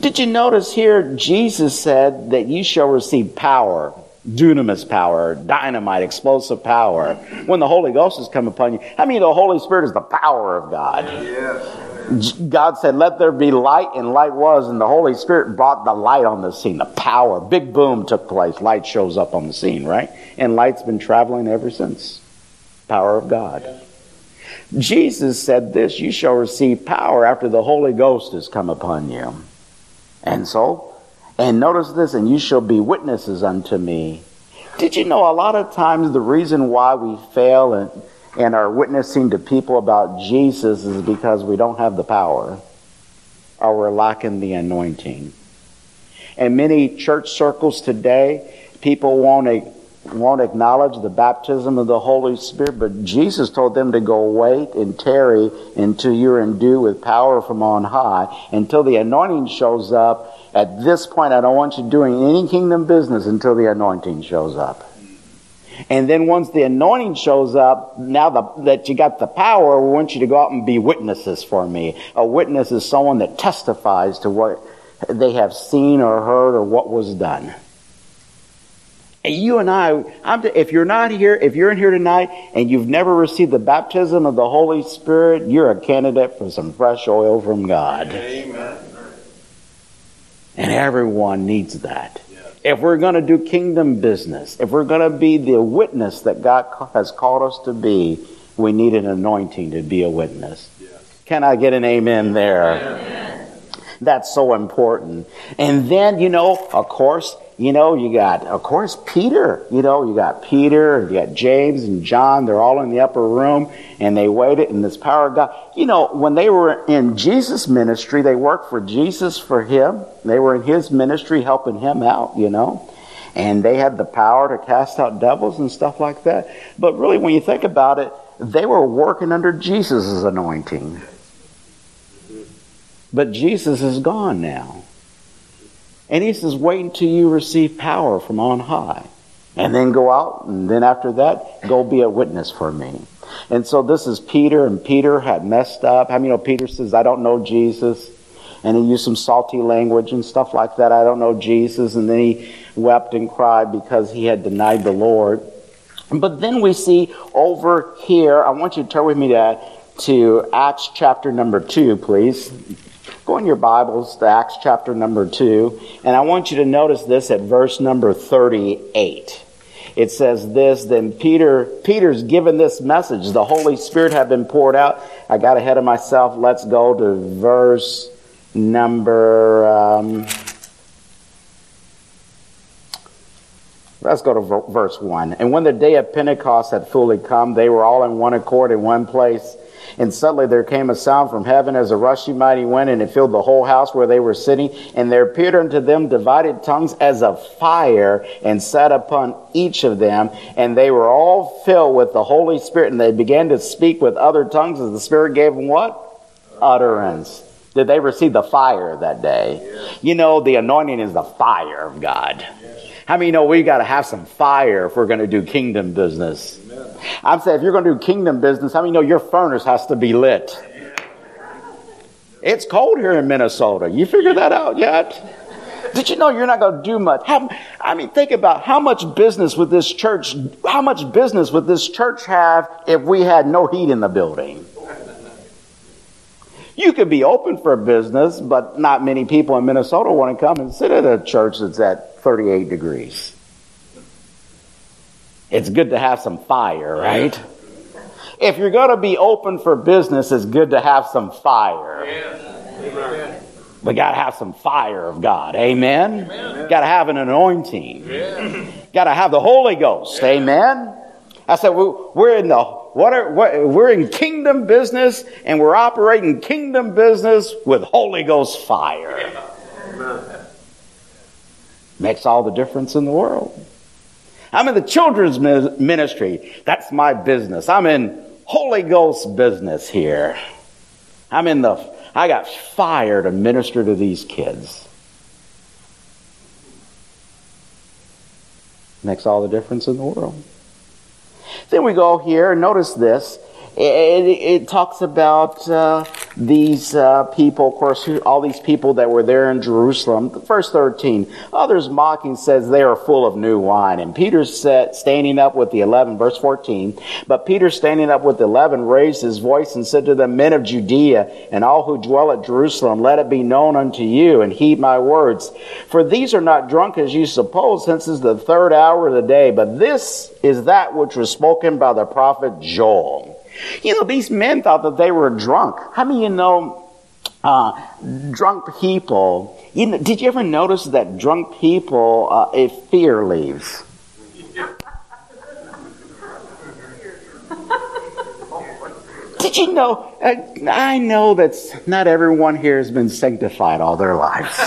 Did you notice here Jesus said that you shall receive power? Dunamis power, dynamite, explosive power. When the Holy Ghost has come upon you, I mean, the Holy Spirit is the power of God. Yes. God said, Let there be light, and light was, and the Holy Spirit brought the light on the scene, the power. Big boom took place. Light shows up on the scene, right? And light's been traveling ever since. Power of God. Jesus said this You shall receive power after the Holy Ghost has come upon you. And so, and notice this, and you shall be witnesses unto me. Did you know a lot of times the reason why we fail and, and are witnessing to people about Jesus is because we don't have the power or we're lacking the anointing. In many church circles today, people won't won't acknowledge the baptism of the Holy Spirit, but Jesus told them to go wait and tarry until you're endued with power from on high, until the anointing shows up. At this point, I don't want you doing any kingdom business until the anointing shows up. And then once the anointing shows up, now the, that you got the power, we want you to go out and be witnesses for me. A witness is someone that testifies to what they have seen or heard or what was done. And you and I, I'm, if you're not here, if you're in here tonight and you've never received the baptism of the Holy Spirit, you're a candidate for some fresh oil from God. Amen. And everyone needs that. If we're going to do kingdom business, if we're going to be the witness that God has called us to be, we need an anointing to be a witness. Yes. Can I get an amen there? That's so important. And then, you know, of course, you know, you got, of course, Peter. You know, you got Peter, you got James and John. They're all in the upper room and they waited in this power of God. You know, when they were in Jesus' ministry, they worked for Jesus for him. They were in his ministry helping him out, you know. And they had the power to cast out devils and stuff like that. But really, when you think about it, they were working under Jesus' anointing. But Jesus is gone now. And he says, wait until you receive power from on high. And then go out, and then after that, go be a witness for me. And so this is Peter, and Peter had messed up. How many know Peter says, I don't know Jesus? And he used some salty language and stuff like that. I don't know Jesus. And then he wept and cried because he had denied the Lord. But then we see over here, I want you to turn with me to, to Acts chapter number 2, please. Go in your Bibles to Acts chapter number 2, and I want you to notice this at verse number 38. It says this, then Peter, Peter's given this message. The Holy Spirit had been poured out. I got ahead of myself. Let's go to verse number, um, Let's go to verse 1. And when the day of Pentecost had fully come, they were all in one accord in one place. And suddenly there came a sound from heaven as a rushing mighty wind, and it filled the whole house where they were sitting. And there appeared unto them divided tongues as of fire, and sat upon each of them. And they were all filled with the Holy Spirit, and they began to speak with other tongues as the Spirit gave them what? Utterance. Did they receive the fire that day? You know, the anointing is the fire of God. How many know we got to have some fire if we're going to do kingdom business? Amen. I'm saying if you're going to do kingdom business, how many know your furnace has to be lit? It's cold here in Minnesota. You figured that out yet? Did you know you're not going to do much? How, I mean, think about how much business would this church, how much business would this church have if we had no heat in the building? You could be open for business, but not many people in Minnesota want to come and sit at a church that's at 38 degrees. It's good to have some fire, right? If you're going to be open for business, it's good to have some fire. Amen. We got to have some fire of God. Amen. Got to have an anointing. Got to have the Holy Ghost. Amen. I said we're in the what are what, we're in kingdom business and we're operating kingdom business with Holy Ghost fire. Makes all the difference in the world. I'm in the children's ministry. That's my business. I'm in Holy Ghost business here. I'm in the, I got fire to minister to these kids. Makes all the difference in the world. Then we go here, and notice this. It, it, it talks about uh, these uh, people, of course, all these people that were there in Jerusalem. Verse 13, others mocking says they are full of new wine. And Peter said, standing up with the eleven, verse 14, but Peter standing up with the eleven raised his voice and said to the men of Judea and all who dwell at Jerusalem, let it be known unto you and heed my words. For these are not drunk as you suppose, since it's the third hour of the day, but this is that which was spoken by the prophet Joel. You know, these men thought that they were drunk. How many you know uh, drunk people? You know, did you ever notice that drunk people, uh, if fear leaves? Did you know? Uh, I know that not everyone here has been sanctified all their lives.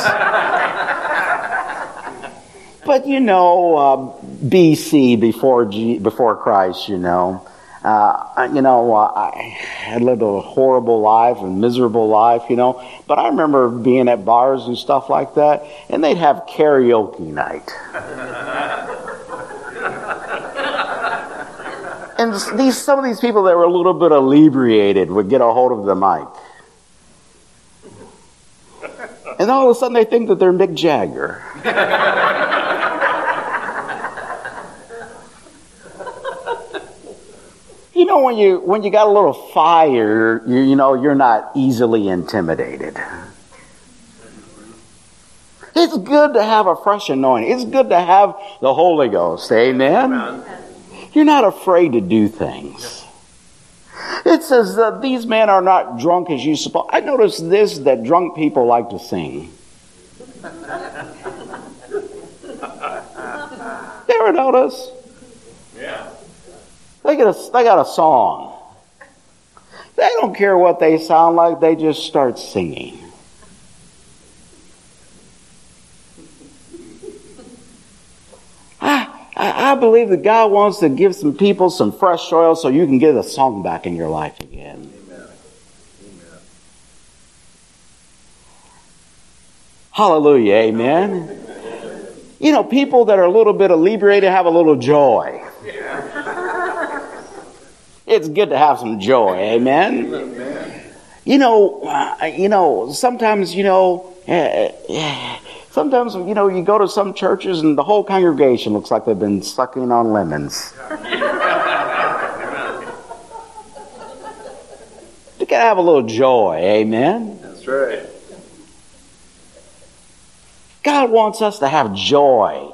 but you know, uh, BC before G, before Christ, you know, uh, you know, uh, I had lived a horrible life, and miserable life, you know. But I remember being at bars and stuff like that, and they'd have karaoke night. and these some of these people that were a little bit inebriated would get a hold of the mic. And all of a sudden they think that they're Mick Jagger. you know when you when you got a little fire, you, you know you're not easily intimidated. It's good to have a fresh anointing. It's good to have the Holy Ghost. Amen. Amen. You're not afraid to do things. It says that these men are not drunk as you suppose. I noticed this that drunk people like to sing. Ever notice? Yeah. They got a, they got a song. They don't care what they sound like, they just start singing. I, I, believe that God wants to give some people some fresh oil so you can get a song back in your life again. Amen. Amen. Hallelujah. Amen. Amen. You know, people that are a little bit inebriated have a little joy. It's good to have some joy. Amen. Amen. You know, uh, you know, sometimes, you know, uh, sometimes, you know, you go to some churches and the whole congregation looks like they've been sucking on lemons. you gotta have a little joy. Amen. That's right. God wants us to have joy.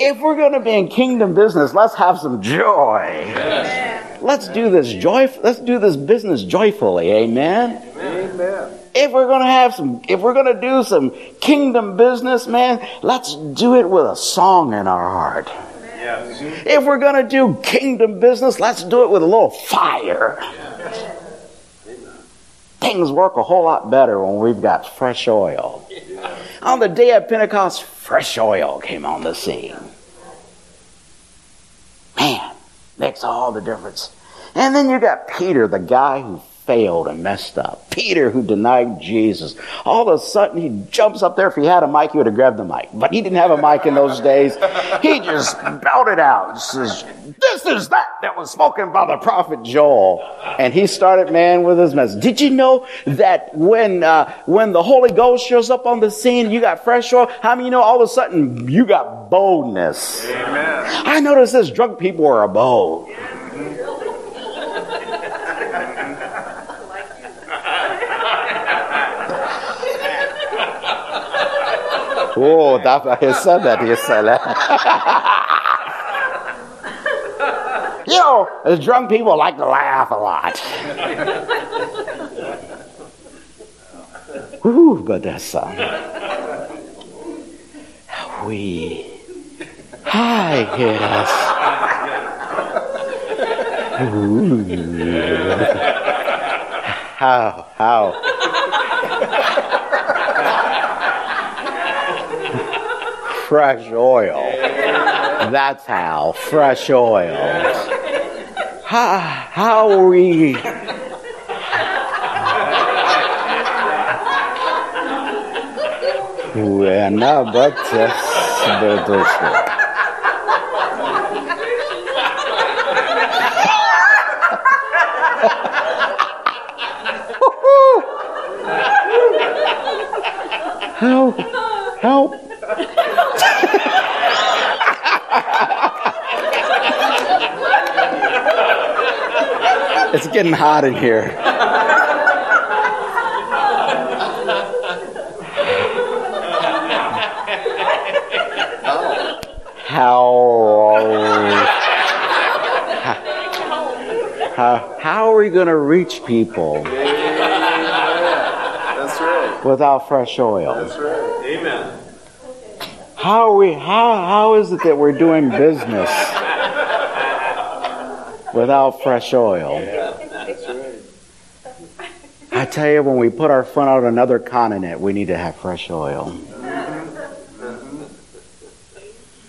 If we're going to be in kingdom business, let's have some joy. Yes. Let's do this joy. Let's do this business joyfully. Amen. Amen. If we're going to have some, if we're going to do some kingdom business, man, let's do it with a song in our heart. Yes. If we're going to do kingdom business, let's do it with a little fire. Yes. Things work a whole lot better when we've got fresh oil. On the day of Pentecost, fresh oil came on the scene. Man, makes all the difference. And then you got Peter, the guy who failed and messed up. Peter, who denied Jesus. All of a sudden, he jumps up there. If he had a mic, he would have grabbed the mic. But he didn't have a mic in those days. He just belted out. Says, this is that that was spoken by the prophet Joel. And he started, man, with his message. Did you know that when, uh, when the Holy Ghost shows up on the scene, you got fresh oil? How many you know all of a sudden you got boldness? Amen. I noticed this drunk people are bold. Oh, that, he said that. He said that. you know, drunk people like to laugh a lot. Ooh, but we hi yes. Ooh. How how fresh oil. That's how, fresh oil. How, how we. We're not but spiritual. How It's getting hot in here. How, how, how are we going to reach people That's right. without fresh oil? That's right. Amen. How are we how how is it that we're doing business without fresh oil? Tell you when we put our foot on another continent, we need to have fresh oil.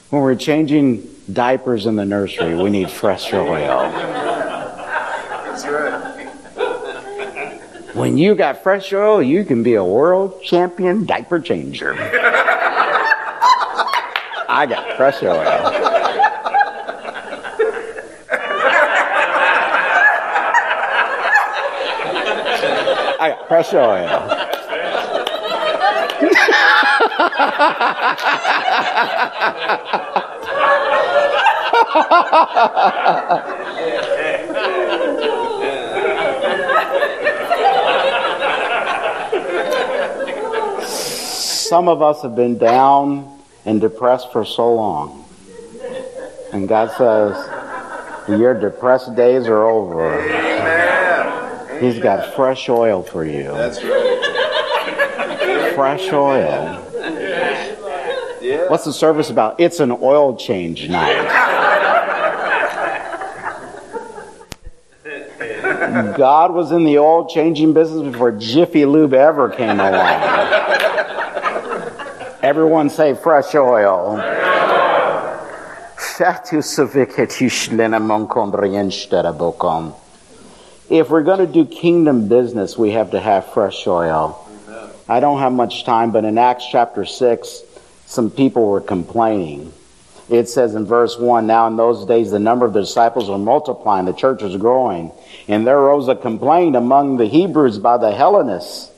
When we're changing diapers in the nursery, we need fresh oil. That's right. When you got fresh oil, you can be a world champion diaper changer. I got fresh oil. Fresh oil. Some of us have been down and depressed for so long. And God says, Your depressed days are over. He's got fresh oil for you. That's right. Fresh oil. Yeah. What's the service about? It's an oil change night. God was in the oil changing business before Jiffy Lube ever came along. Everyone say fresh oil. If we're going to do kingdom business, we have to have fresh oil. I don't have much time, but in Acts chapter 6, some people were complaining. It says in verse 1 Now in those days, the number of the disciples were multiplying, the church was growing. And there arose a complaint among the Hebrews by the Hellenists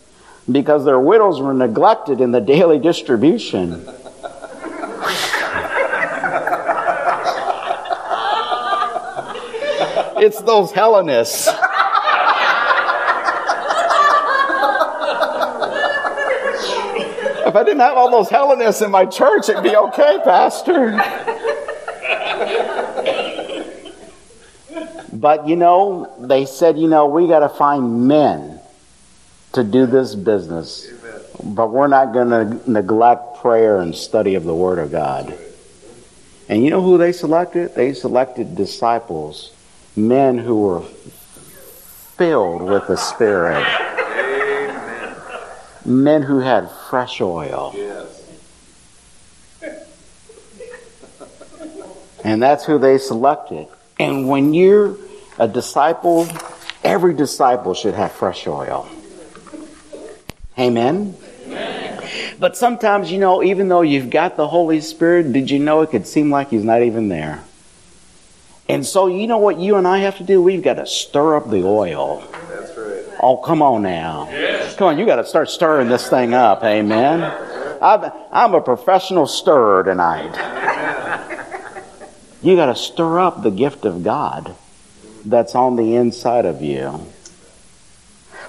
because their widows were neglected in the daily distribution. it's those Hellenists. If I didn't have all those Hellenists in my church, it'd be okay, Pastor. But you know, they said, you know, we got to find men to do this business. But we're not going to neglect prayer and study of the Word of God. And you know who they selected? They selected disciples, men who were filled with the Spirit, men who had fresh oil. Yes. And that's who they selected. And when you're a disciple, every disciple should have fresh oil. Amen? But sometimes, you know, even though you've got the Holy Spirit, did you know it could seem like He's not even there? And so, you know what you and I have to do? We've got to stir up the oil. That's right. Oh, come on now. Come on, you got to start stirring this thing up. Amen. I'm, I'm a professional stirrer tonight. You got to stir up the gift of God that's on the inside of you.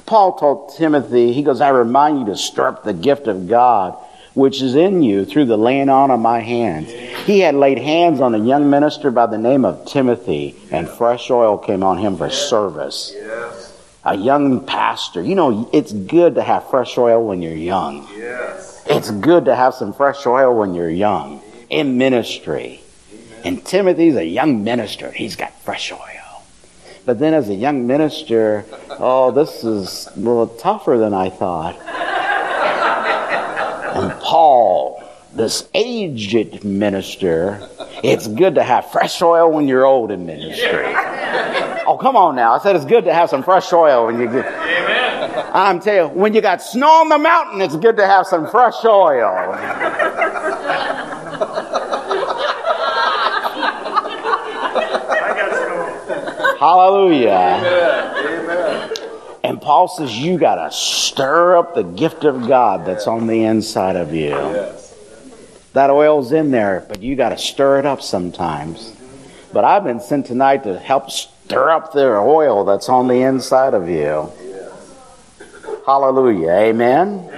Paul told Timothy, he goes, I remind you to stir up the gift of God which is in you through the laying on of my hands. He had laid hands on a young minister by the name of Timothy, and fresh oil came on him for service. Yes. A young pastor. You know, it's good to have fresh oil when you're young. Yes. It's good to have some fresh oil when you're young in ministry. And Timothy's a young minister. He's got fresh oil. But then as a young minister, oh, this is a little tougher than I thought. And Paul, this aged minister, it's good to have fresh oil when you're old in ministry. Oh, come on now. I said it's good to have some fresh oil when you get. Amen. I'm telling you, when you got snow on the mountain, it's good to have some fresh oil. Hallelujah. And Paul says, You got to stir up the gift of God that's on the inside of you. Yes. That oil's in there, but you got to stir it up sometimes. But I've been sent tonight to help Stir up the oil that's on the inside of you. Hallelujah. Amen.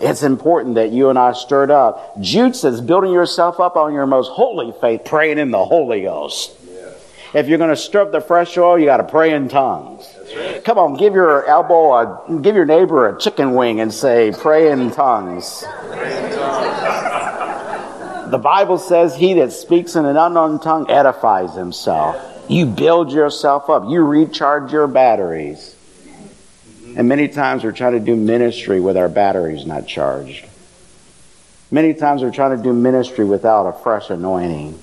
It's important that you and I stirred up. Jude says, building yourself up on your most holy faith, praying in the Holy Ghost. If you're going to stir up the fresh oil, you got to pray in tongues. Come on, give your elbow, a, give your neighbor a chicken wing and say, pray in tongues. The Bible says, he that speaks in an unknown tongue edifies himself. You build yourself up. You recharge your batteries. And many times we're trying to do ministry with our batteries not charged. Many times we're trying to do ministry without a fresh anointing.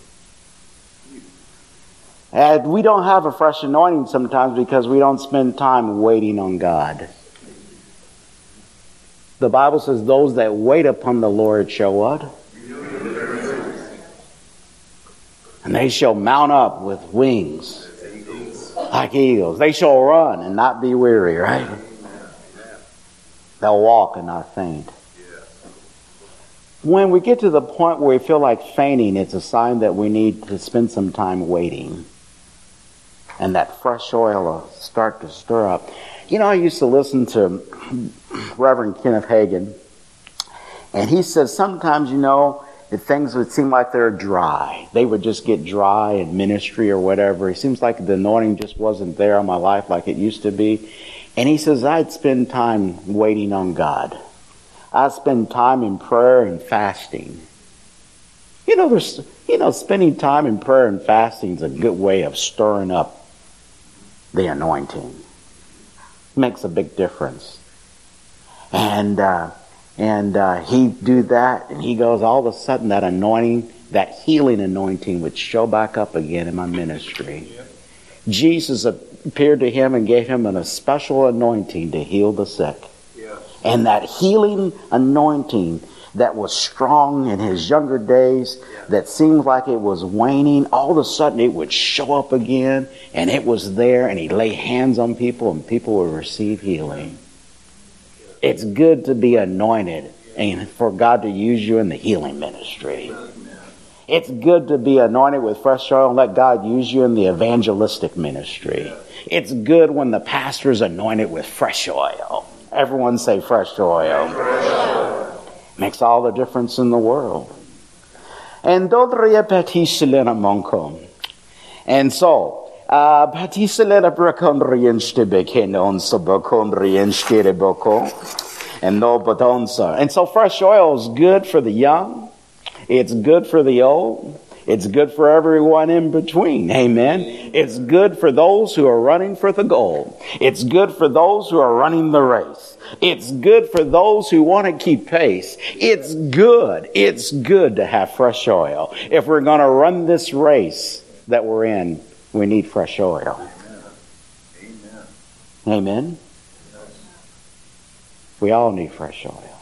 And we don't have a fresh anointing sometimes because we don't spend time waiting on God. The Bible says those that wait upon the Lord shall what? And they shall mount up with wings like eagles. They shall run and not be weary, right? They'll walk and not faint. When we get to the point where we feel like fainting, it's a sign that we need to spend some time waiting. And that fresh oil will start to stir up. You know, I used to listen to Reverend Kenneth Hagin, and he says sometimes, you know, things would seem like they're dry. They would just get dry in ministry or whatever. It seems like the anointing just wasn't there in my life like it used to be. And he says, I'd spend time waiting on God. I'd spend time in prayer and fasting. You know, there's, you know, spending time in prayer and fasting is a good way of stirring up the anointing. Makes a big difference. And, uh, and uh, he'd do that, and he goes, all of a sudden, that anointing, that healing anointing would show back up again in my ministry. Jesus appeared to him and gave him a special anointing to heal the sick. And that healing anointing that was strong in his younger days, that seemed like it was waning, all of a sudden it would show up again, and it was there, and he'd lay hands on people, and people would receive healing. It's good to be anointed and for God to use you in the healing ministry. It's good to be anointed with fresh oil and let God use you in the evangelistic ministry. It's good when the pastor is anointed with fresh oil. Everyone say fresh oil. Makes all the difference in the world. And and so, uh, and so fresh oil is good for the young. It's good for the old. It's good for everyone in between. Amen. It's good for those who are running for the goal. It's good for those who are running the race. It's good for those who want to keep pace. It's good. It's good to have fresh oil. If we're going to run this race that we're in, we need fresh oil. Amen. Amen. We all need fresh oil.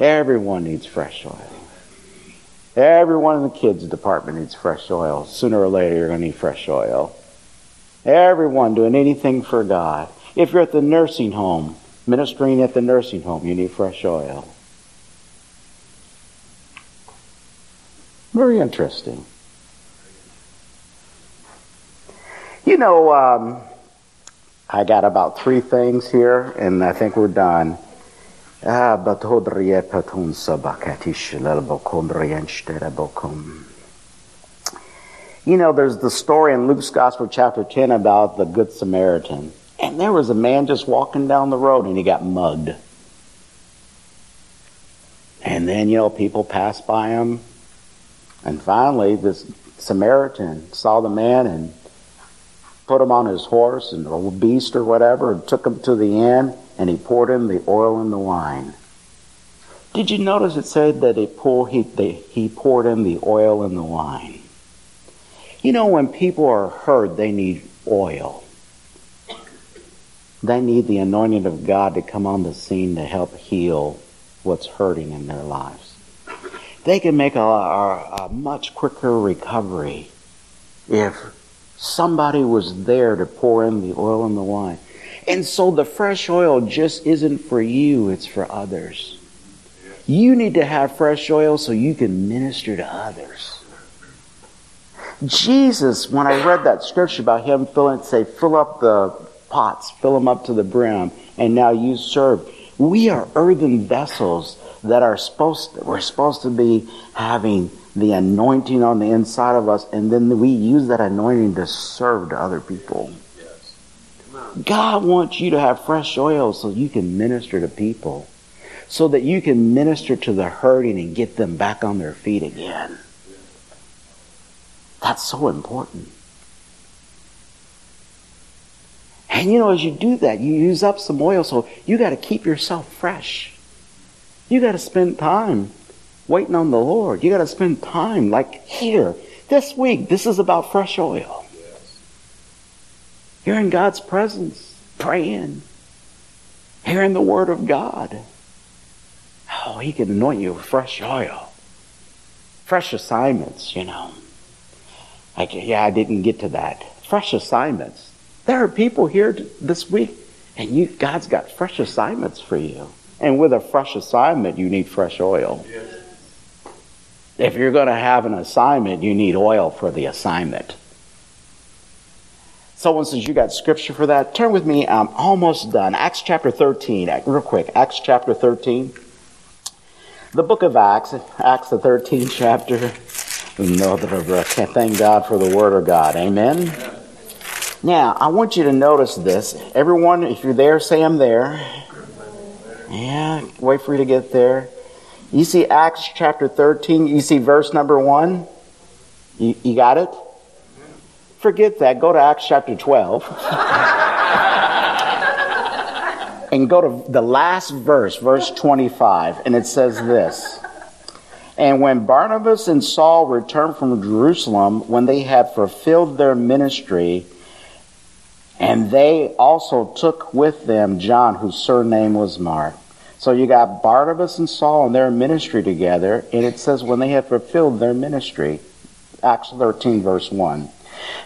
Everyone needs fresh oil. Everyone in the kids' department needs fresh oil. Sooner or later, you're going to need fresh oil. Everyone doing anything for God. If you're at the nursing home, ministering at the nursing home, you need fresh oil. Very interesting. You know, um, I got about three things here, and I think we're done. Ah, you know, there's the story in Luke's Gospel, chapter 10, about the Good Samaritan. And there was a man just walking down the road and he got mugged. And then, you know, people passed by him. And finally, this Samaritan saw the man and put him on his horse and a beast or whatever and took him to the inn and he poured in the oil and the wine. Did you notice it said that he, pour, he, they, he poured in the oil and the wine? You know, when people are hurt, they need oil. They need the anointing of God to come on the scene to help heal what's hurting in their lives. They can make a, a, a much quicker recovery if somebody was there to pour in the oil and the wine. And so the fresh oil just isn't for you, it's for others. You need to have fresh oil so you can minister to others. Jesus, when I read that scripture about him filling, say, fill up the pots, fill them up to the brim, and now you serve. We are earthen vessels that are supposed to, we're supposed to be having the anointing on the inside of us, and then we use that anointing to serve to other people. God wants you to have fresh oil so you can minister to people, so that you can minister to the hurting and get them back on their feet again. That's so important. And you know, as you do that, you use up some oil, so you got to keep yourself fresh. You got to spend time waiting on the Lord. You got to spend time like here, this week. This is about fresh oil. You're in God's presence, praying, hearing the Word of God. Oh, He can anoint you with fresh oil, fresh assignments, you know. Like, yeah, I didn't get to that. Fresh assignments. There are people here this week, and you, God's got fresh assignments for you. And with a fresh assignment, you need fresh oil. Yes. If you're going to have an assignment, you need oil for the assignment. Someone says you got scripture for that. Turn with me. I'm almost done. Acts chapter 13. Real quick. Acts chapter 13. The book of Acts, Acts the 13th chapter. Thank God for the word of God. Amen. Now, I want you to notice this. Everyone, if you're there, say I'm there. Yeah, wait for you to get there. You see Acts chapter 13, you see verse number 1? You, you got it? Forget that. Go to Acts chapter 12. and go to the last verse, verse 25, and it says this. And when Barnabas and Saul returned from Jerusalem, when they had fulfilled their ministry, and they also took with them John, whose surname was Mark. So you got Barnabas and Saul and their ministry together, and it says when they had fulfilled their ministry, Acts 13, verse 1.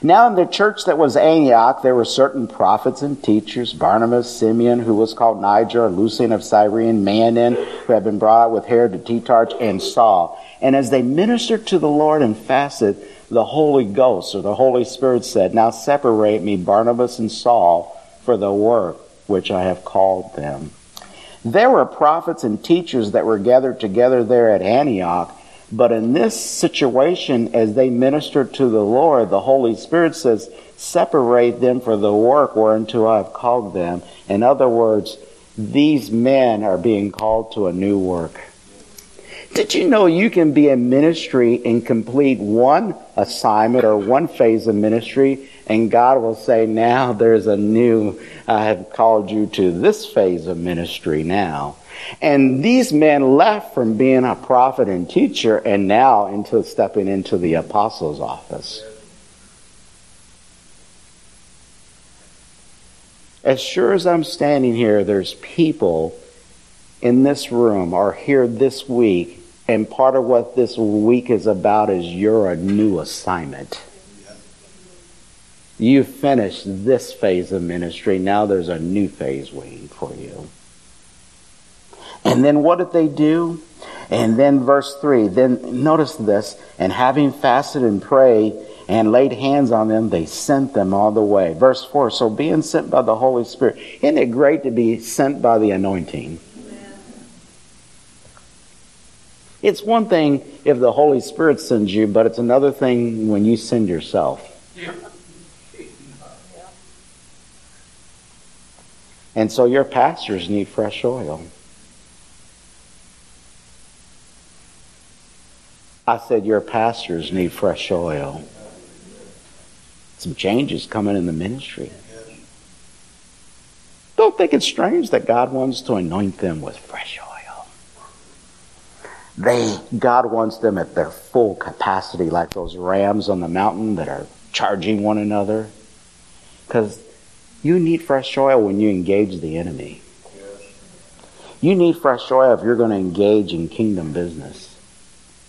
Now in the church that was Antioch, there were certain prophets and teachers, Barnabas, Simeon, who was called Niger, Lucian of Cyrene, Manaen, who had been brought out with Herod to Tetrarch, and Saul. And as they ministered to the Lord and fasted, the Holy Ghost, or the Holy Spirit said, Now separate me, Barnabas and Saul, for the work which I have called them. There were prophets and teachers that were gathered together there at Antioch. But in this situation, as they ministered to the Lord, the Holy Spirit says, separate them for the work whereunto I have called them. In other words, these men are being called to a new work. Did you know you can be in ministry and complete one assignment or one phase of ministry and God will say, now there's a new, I have called you to this phase of ministry now. And these men left from being a prophet and teacher and now into stepping into the apostles' office. As sure as I'm standing here, there's people in this room or here this week, and part of what this week is about is you're a new assignment. You finished this phase of ministry. Now there's a new phase waiting for you. And then what did they do? And then verse 3, then notice this, and having fasted and prayed and laid hands on them, they sent them all the way. Verse 4, so being sent by the Holy Spirit, isn't it great to be sent by the anointing? It's one thing if the Holy Spirit sends you, but it's another thing when you send yourself. Yeah. And so your pastors need fresh oil. I said, Your pastors need fresh oil. Some changes coming in the ministry. Don't think it's strange that God wants to anoint them with fresh oil. They, God wants them at their full capacity, like those rams on the mountain that are charging one another. Because you need fresh oil when you engage the enemy. You need fresh oil if you're going to engage in kingdom business.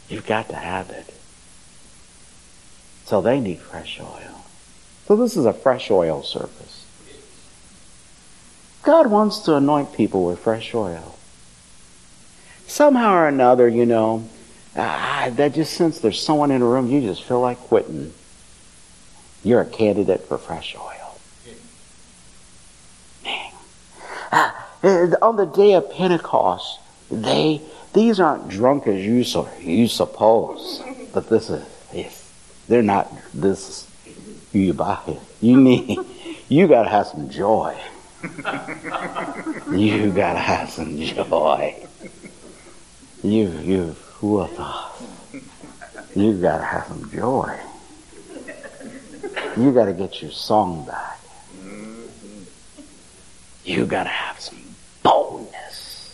You've got to have it. So they need fresh oil. So this is a fresh oil service. God wants to anoint people with fresh oil. Somehow or another, you know, ah, I, I just sense there's someone in the room, you just feel like quitting. You're a candidate for fresh oil. Man. Ah, Uh, on the day of Pentecost, they these aren't drunk as you so you suppose, but this is yes, they're not. This you buy it. You need. You gotta have some joy. you gotta have some joy. You you who thought? You gotta have some joy. You gotta get your song back. You gotta have some boldness.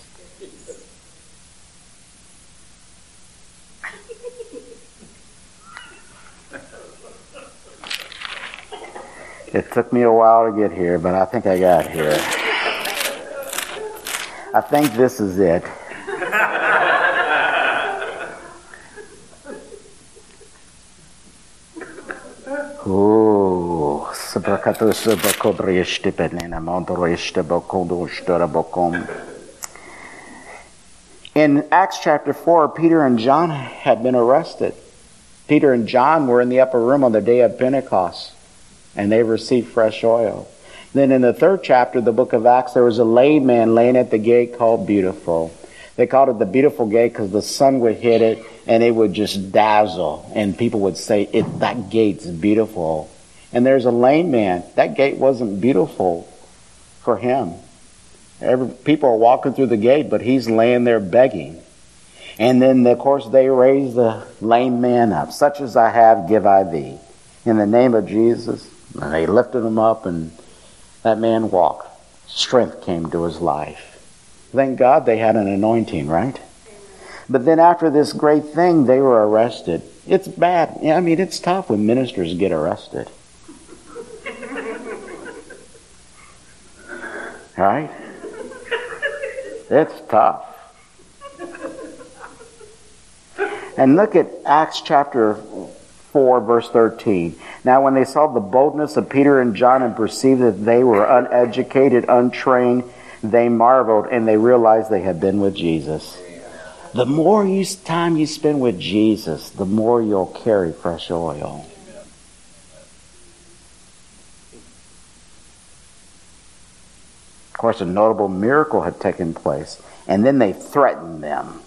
It took me a while to get here, but I think I got here. I think this is it. Oh, in Acts chapter 4, Peter and John had been arrested. Peter and John were in the upper room on the day of Pentecost, and they received fresh oil. Then in the third chapter of the book of Acts, there was a lame man laying at the gate called Beautiful. They called it the Beautiful Gate because the sun would hit it and it would just dazzle, and people would say, it, That gate's beautiful. And there's a lame man. That gate wasn't beautiful for him. Every, people are walking through the gate, but he's laying there begging. And then, of course, they raise the lame man up. Such as I have, give I thee. In the name of Jesus. And they lifted him up, and that man walked. Strength came to his life. Thank God they had an anointing, right? But then after this great thing, they were arrested. It's bad. I mean, it's tough when ministers get arrested. Right? It's tough. And look at Acts chapter 4, verse 13. Now, when they saw the boldness of Peter and John and perceived that they were uneducated, untrained, they marveled and they realized they had been with Jesus. The more you, time you spend with Jesus, the more you'll carry fresh oil. Course, a notable miracle had taken place, and then they threatened them.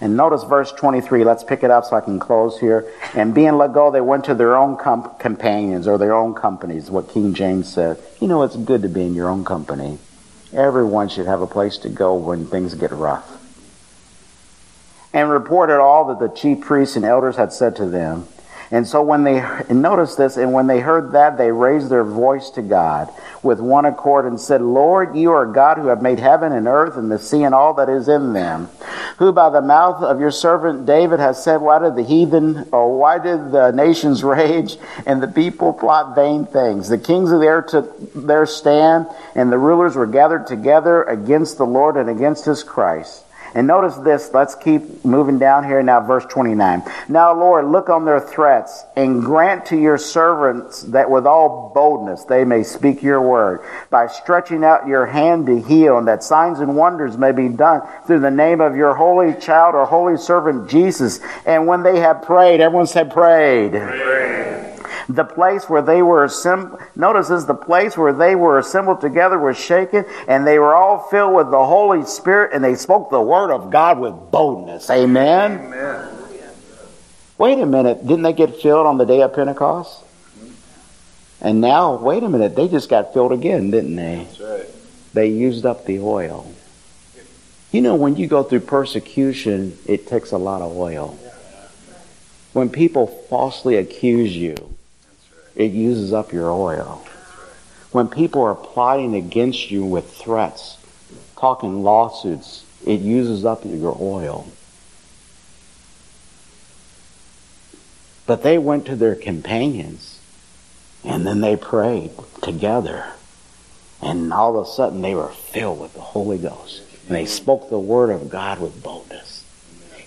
And notice verse 23. Let's pick it up so I can close here. And being let go, they went to their own comp- companions or their own companies, what King James said. You know, it's good to be in your own company. Everyone should have a place to go when things get rough and reported all that the chief priests and elders had said to them. And so when they noticed this, and when they heard that, they raised their voice to God with one accord and said, Lord, you are God who have made heaven and earth and the sea and all that is in them, who by the mouth of your servant David has said, Why did the heathen or why did the nations rage and the people plot vain things? The kings of the earth took their stand, and the rulers were gathered together against the Lord and against his Christ. And notice this, let's keep moving down here now, verse 29. Now, Lord, look on their threats and grant to your servants that with all boldness they may speak your word by stretching out your hand to heal and that signs and wonders may be done through the name of your holy child or holy servant Jesus. And when they have prayed, everyone said prayed. prayed. The place where they were assembled, notice this, the place where they were assembled together was shaken, and they were all filled with the Holy Spirit, and they spoke the word of God with boldness. Amen? Amen. Wait a minute, didn't they get filled on the day of Pentecost? And now, wait a minute, they just got filled again, didn't they? That's right. They used up the oil. You know, when you go through persecution, it takes a lot of oil. When people falsely accuse you, it uses up your oil. When people are plotting against you with threats, talking lawsuits, it uses up your oil. But they went to their companions and then they prayed together. And all of a sudden they were filled with the Holy Ghost. And they spoke the word of God with boldness.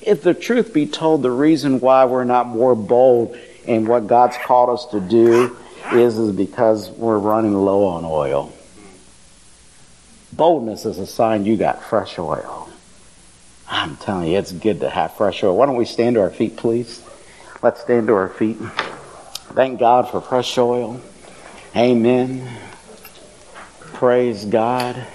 If the truth be told, the reason why we're not more bold and what God's called us to do is, is because we're running low on oil. Boldness is a sign you got fresh oil. I'm telling you, it's good to have fresh oil. Why don't we stand to our feet, please? Let's stand to our feet. Thank God for fresh oil. Amen. Praise God.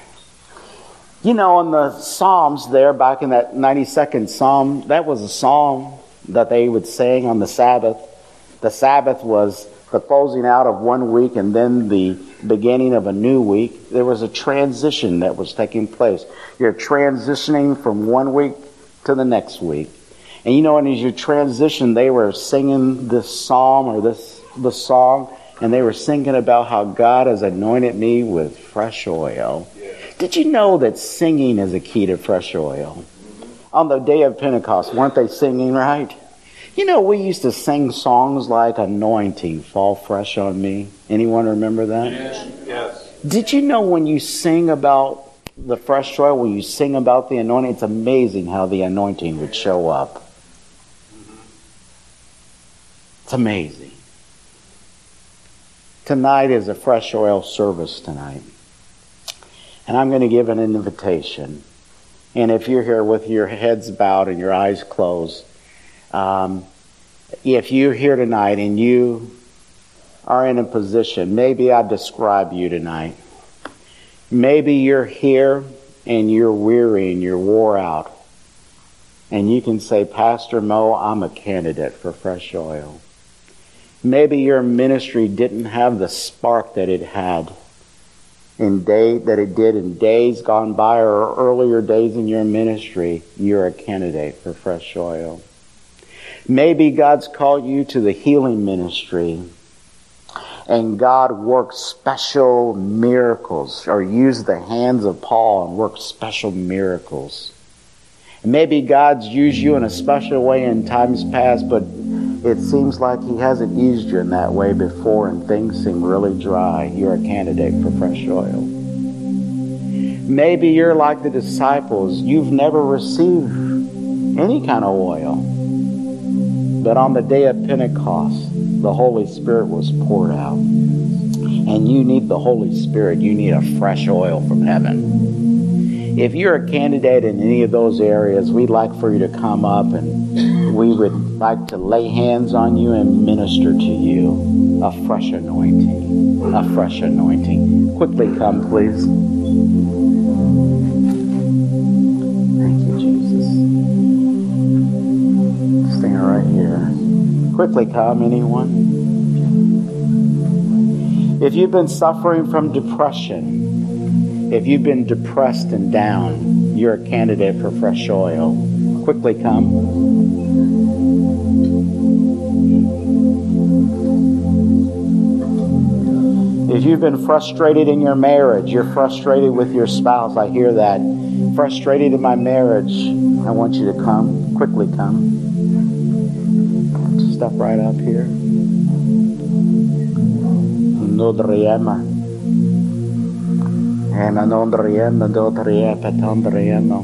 You know, in the Psalms there, back in that 92nd Psalm, that was a psalm that they would sing on the Sabbath. The Sabbath was the closing out of one week and then the beginning of a new week. There was a transition that was taking place. You're transitioning from one week to the next week. And you know, and as you transition, they were singing this psalm or this the song, and they were singing about how God has anointed me with fresh oil. Did you know that singing is a key to fresh oil? On the day of Pentecost, weren't they singing right? You know, we used to sing songs like Anointing, Fall Fresh on Me. Anyone remember that? Yes. Yes. Did you know when you sing about the fresh oil, when you sing about the anointing, it's amazing how the anointing would show up. It's amazing. Tonight is a fresh oil service tonight. And I'm going to give an invitation. And if you're here with your heads bowed and your eyes closed, um, if you're here tonight and you are in a position, maybe I describe you tonight. Maybe you're here and you're weary and you're wore out. And you can say, Pastor Mo, I'm a candidate for fresh oil. Maybe your ministry didn't have the spark that it had in day that it did in days gone by or earlier days in your ministry. You're a candidate for fresh oil. Maybe God's called you to the healing ministry and God worked special miracles or used the hands of Paul and worked special miracles. Maybe God's used you in a special way in times past, but it seems like He hasn't used you in that way before and things seem really dry. You're a candidate for fresh oil. Maybe you're like the disciples. You've never received any kind of oil. But on the day of Pentecost, the Holy Spirit was poured out. And you need the Holy Spirit. You need a fresh oil from heaven. If you're a candidate in any of those areas, we'd like for you to come up and we would like to lay hands on you and minister to you a fresh anointing. A fresh anointing. Quickly come, please. Quickly come, anyone. If you've been suffering from depression, if you've been depressed and down, you're a candidate for fresh oil. Quickly come. If you've been frustrated in your marriage, you're frustrated with your spouse, I hear that. Frustrated in my marriage, I want you to come. Quickly come. Right up here. Nodriema. Ema nondriema, dodriema, tondriema.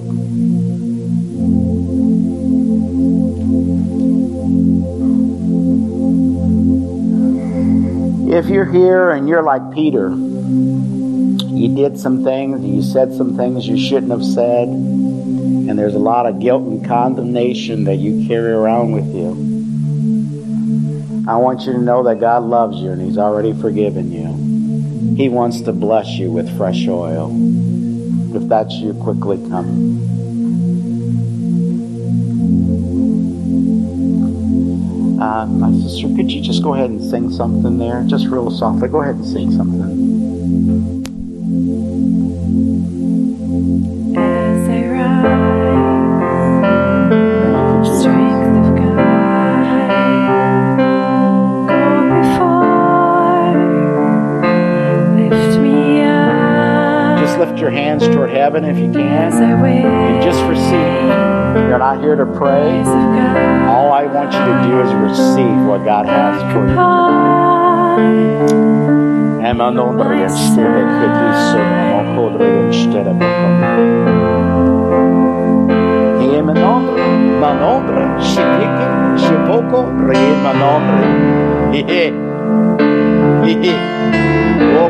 If you're here and you're like Peter, you did some things, you said some things you shouldn't have said, and there's a lot of guilt and condemnation that you carry around with you. I want you to know that God loves you and He's already forgiven you. He wants to bless you with fresh oil. If that's you, quickly come. Uh, my sister, could you just go ahead and sing something there? Just real softly. Go ahead and sing something. Heaven if you can. And just receive. You're not here to pray. eyes of God, All I want you to do is receive what God has for you. upon. Emma nombre de stille kredisse, mo kodre en stille bokon. Ema nombre, ma nombre, shipike, shipoko, re ma. Hehe. Hehe.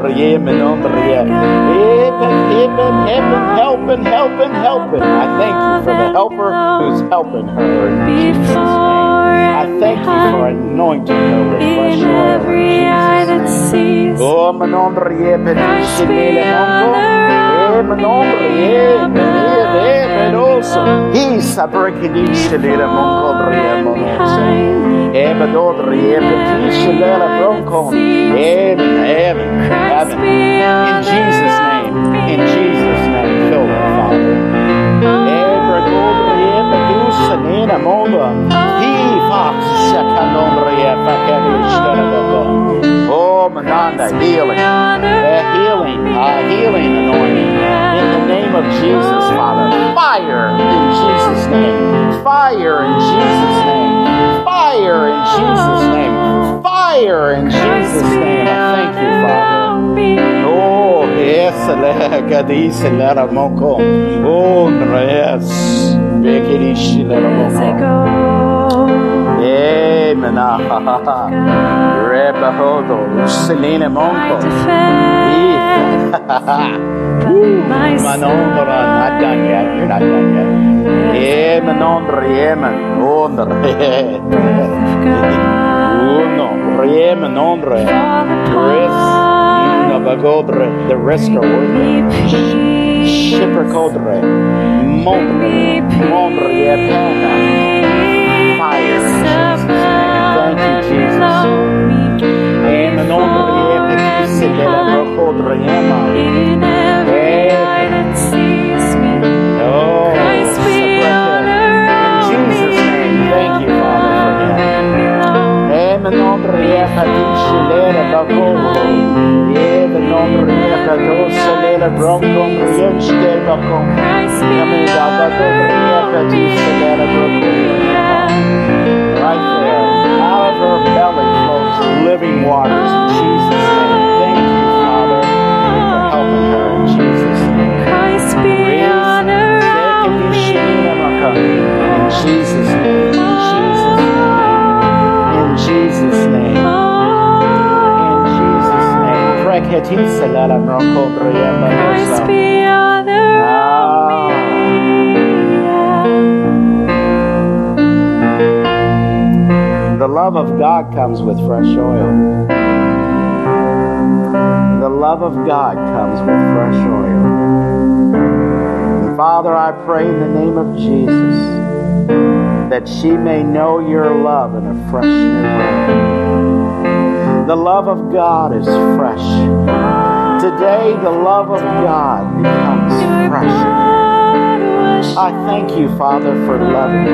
Driem, non Driem. Helping, helping, helping, helping, helping, helping. I thank you for the helper who's helping her in Jesus' name. I thank you for anointing her with fresh oil in Jesus' name. Oh, manon Driem, Christ be Shkeleboko. honored. Eh, manon Driem, Driem, Medosa. He's a breaking in Shkeleboko, Driem, Monosa. Amen, amen. In Jesus' name, in Jesus' name, fill her, Father. Oh, Mananda, healing. A healing, a healing anointing. In the name of Jesus, Father. Fire in Jesus' name. Fire in Jesus' name. Fire in Jesus' name. Fire in Jesus' name. I thank you, Father. Oh, yes, Gadis, Lara Moko. Oh, yes. Bekirish, Lara As I Moko. go, Amen. Rebahodo, Selene Monko. Manondra, not done yet. You're not done yet. Eh, Manondra, Yemen, Ondra. Uno, Yemen, Ondra. Risk, Nabagodre, the risk are worth it. Shipper Codre, Mondre, Mondre, Yepena. Fire in Jesus' name. Thank you, Jesus. Eh, Manondra, Yemen, Sidela, Brokodre, Yema. In every eye that sees Oh, Eme nombre yeha tishelera bakoro. Eme nombre yeha toselera bronkom rienste bakom. Eme dabato yeha tiselera bakoro. Right there, out of her belly flows living waters in Jesus' name. Thank you, Father, for helping her in Jesus' name. Christ be honored. In Jesus' name, Jesus' name, in Jesus' name. Prekhetisa lala mroko breyema Christ be The love of God comes with fresh oil. The love of God comes with fresh oil. Father, I pray in the name of Jesus that she may know your love in a fresh new way. The love of God is fresh. Today, the love of God becomes fresh. I thank you, Father, for loving me.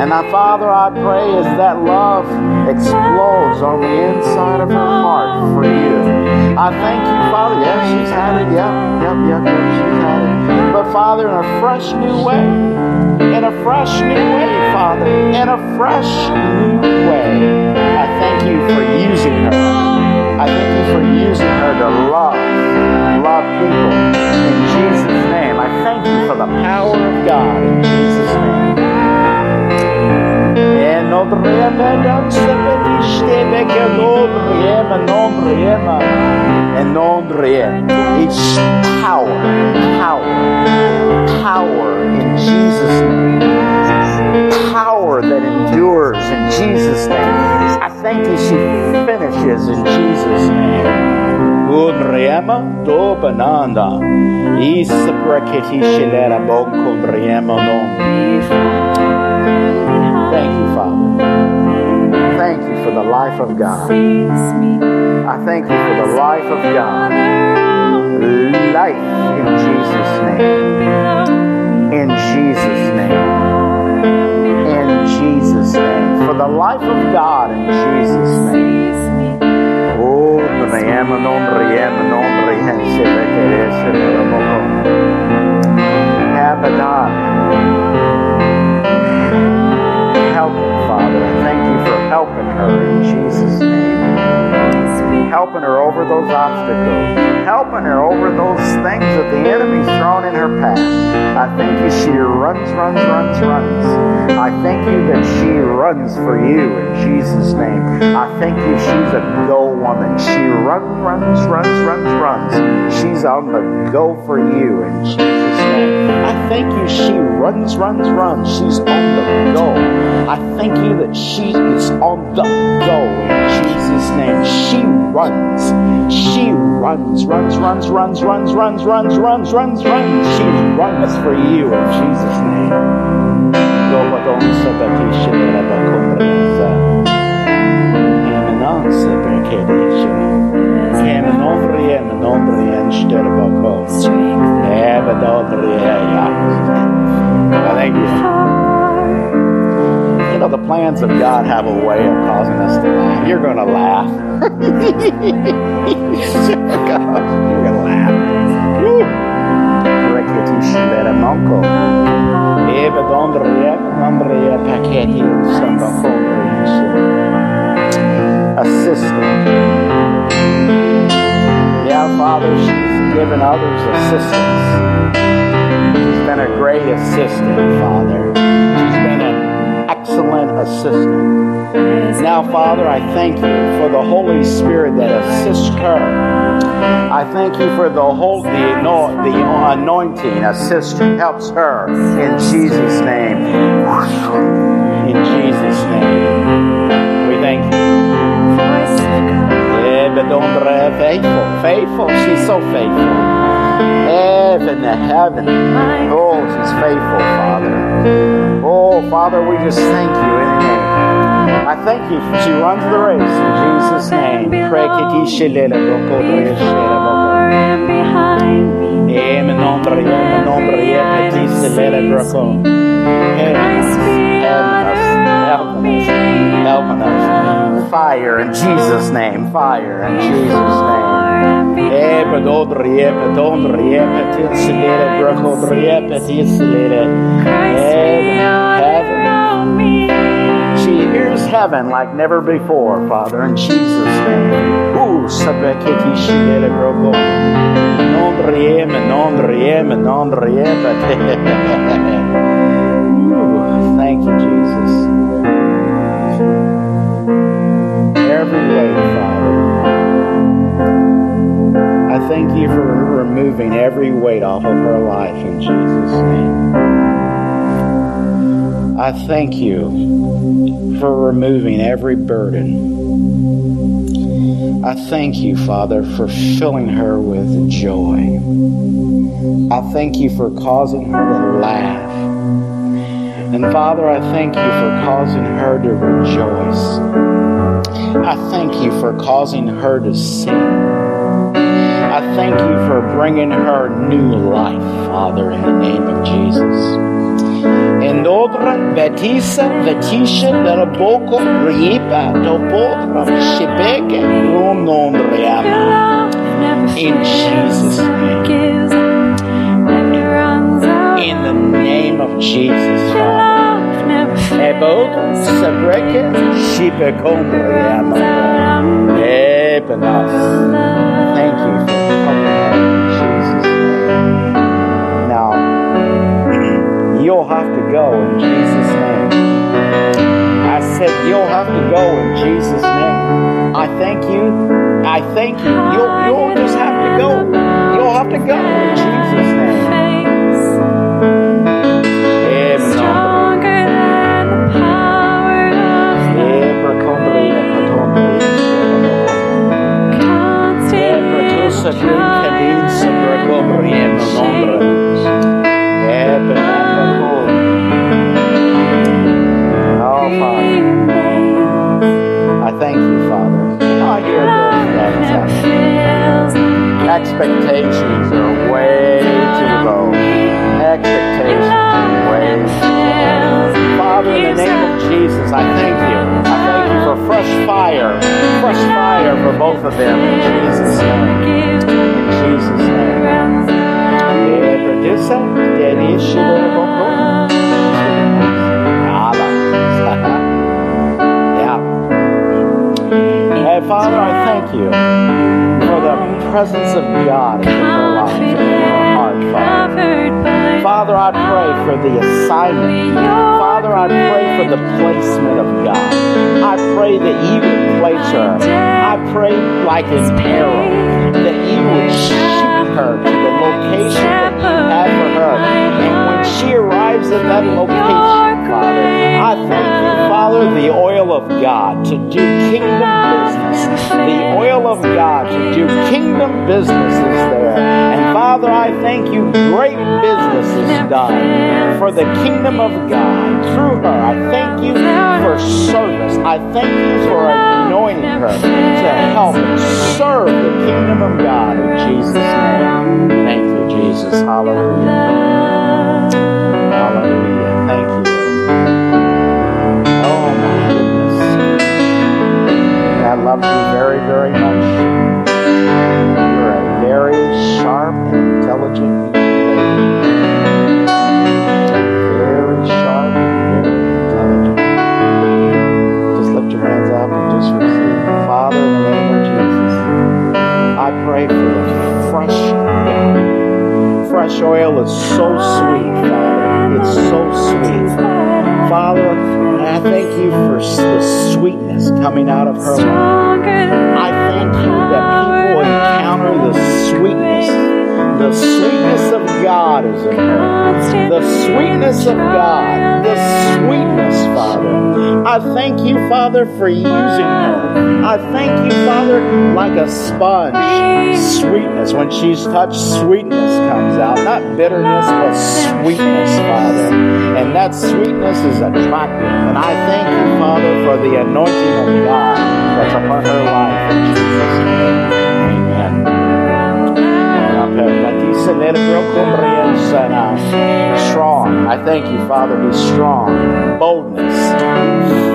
And I, Father, I pray as that love explodes on the inside of her heart for you. I thank you, Father. Yeah, she's had it. Yep, yep, yep, yep, she's had it. But, Father, in a fresh new way. In a fresh new way, Father. In a fresh new way. I thank you for using her. I thank you for using her to love, love people. In Jesus' name, I thank you for the power of God. In Jesus' name. It's power, power, power in Jesus' name. Power that endures in Jesus' name. I thank you she finishes in Jesus' name. Unriema do bananda. Isa breketi shilera bon kunriema nom. Thank you, Father. Thank you for the life of God. I thank you for the life of God. Life in Jesus' name. In Jesus' name. In Jesus' name. For the life of God in Jesus' name. Oh, Bekerese, Ramoho. Abadai. Help her, Father. Thank you for helping her in Jesus' name. Help helping her over those obstacles, helping her over those things that the enemy's thrown in her path. I thank you she runs, runs, runs, runs. I thank you that she runs for you in Jesus' name. I thank you she's a go woman. She runs, runs, runs, runs, runs. She's on the go for you in Jesus' name. I thank you she runs, runs, runs. She's on the go. I thank you that she is on the go Jesus' name. She runs. She runs, runs, runs, runs, runs, runs, runs, runs, runs, runs. She runs for you in Jesus' name. Dobadon sebatisha lebakumbreza. Emenon sebekedisha. Emenombre, emenombre, ensterbako. Ebadodriya. I thank you. Know, the plans of God have a way of causing us to laugh. You're going to laugh. You're going to laugh. Assistant. Yeah, Father, she's given others assistance. She's been a great assistant, Father. Excellent assistant. Now, Father, I thank you for the Holy Spirit that assists her. I thank you for the whole the, the anointing assists helps her in Jesus' name. In Jesus' name, we thank you. Yeah, but don't faithful, faithful. She's so faithful live in the heaven. Oh, He's faithful, Father. Oh, Father, we just thank you in name. I thank you. She runs the race in Jesus' name. Em nombre, em nombre, em Jesus, celebracom. Help us, help us, help us. Fire in Jesus' name, fire in Jesus' name. Heaven. She hears heaven like never before, Father, in Jesus' name. Ooh, sabekitishilere brokod. Non riem, non riem. Thank you, Jesus. Every day. Thank you for removing every weight off of her life in Jesus' name. I thank you for removing every burden. I thank you, Father, for filling her with joy. I thank you for causing her to laugh. And Father, I thank you for causing her to rejoice. I thank you for causing her to sing. I thank you for bringing her new life, Father, in the name of Jesus. En otra betisa vetisha della boko ripa do potra shibeke unondriama. In Jesus' name. In the name of Jesus, Father. Sabreke. Ebenas. Thank you you'll have to go in Jesus' name. I said, you'll have to go in Jesus' name. I thank you. I thank you. You'll, you'll just have to go. You'll have to go in Jesus' name. Amen. Stronger than the power of Expectations are way too low. Expectations are way too low. Father, in the name of Jesus, I thank you. I thank you for fresh fire, fresh fire for both of them in Jesus' name. In Jesus' name. Producer, Yeah. Hey, Father, I thank you the presence of God in her life and in her heart, Father. Father, I pray for the assignment. Father, I pray for the placement of God. I pray that you would place her. I pray like an arrow that you would shoot her to the location that you have for her. And when she arrives at that location, Father, I thank you, Father, the oil of God to do kingdom business. The oil of God to do kingdom business is there. And Father, I thank you, great business is done for the kingdom of God through her. I thank you for service. I thank you for anointing her to help serve the kingdom of God in Jesus' name. Thank you, Jesus. Hallelujah. Hallelujah. Thank you. God loves you very, very much. You're a very sharp and intelligent lady. Very sharp and very intelligent. Just lift your hands up and just receive. Father, in the name of Jesus, I pray for the fresh oil. Fresh oil is so sweet, Father. It's so sweet. Father, I thank you for the sweetness coming out of her life. I thank you that people encounter the sweetness. The sweetness of God is in her. The sweetness of God. The sweetness, Father. I thank you, Father, for using her. I thank you, Father, like a sponge. Sweetness. When she's touched, sweetness comes out. Not bitterness, but sweetness, Father. And that sweetness is attractive. And I thank you, Father, for the anointing of God that's upon her life. In Jesus'. Amen. Strong. I thank you, Father. Be strong. Boldness.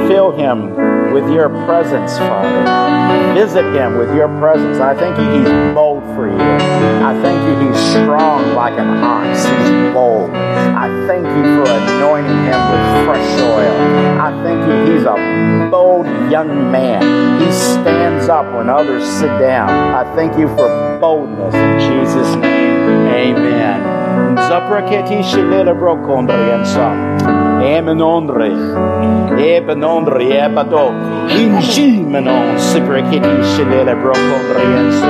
Fill him with your presence, Father. Visit him with your presence. I thank you, he's bold for you. I thank you, he's strong like an ox. He's bold. I thank you for anointing him with fresh oil. I thank you, he's a bold young man. He stands up when others sit down. I thank you for boldness in Jesus' name. Amen. Shilele brokondriensa. Emenondre. Ebenondre ebado. Inji menon sipraketi shilele brokondriensa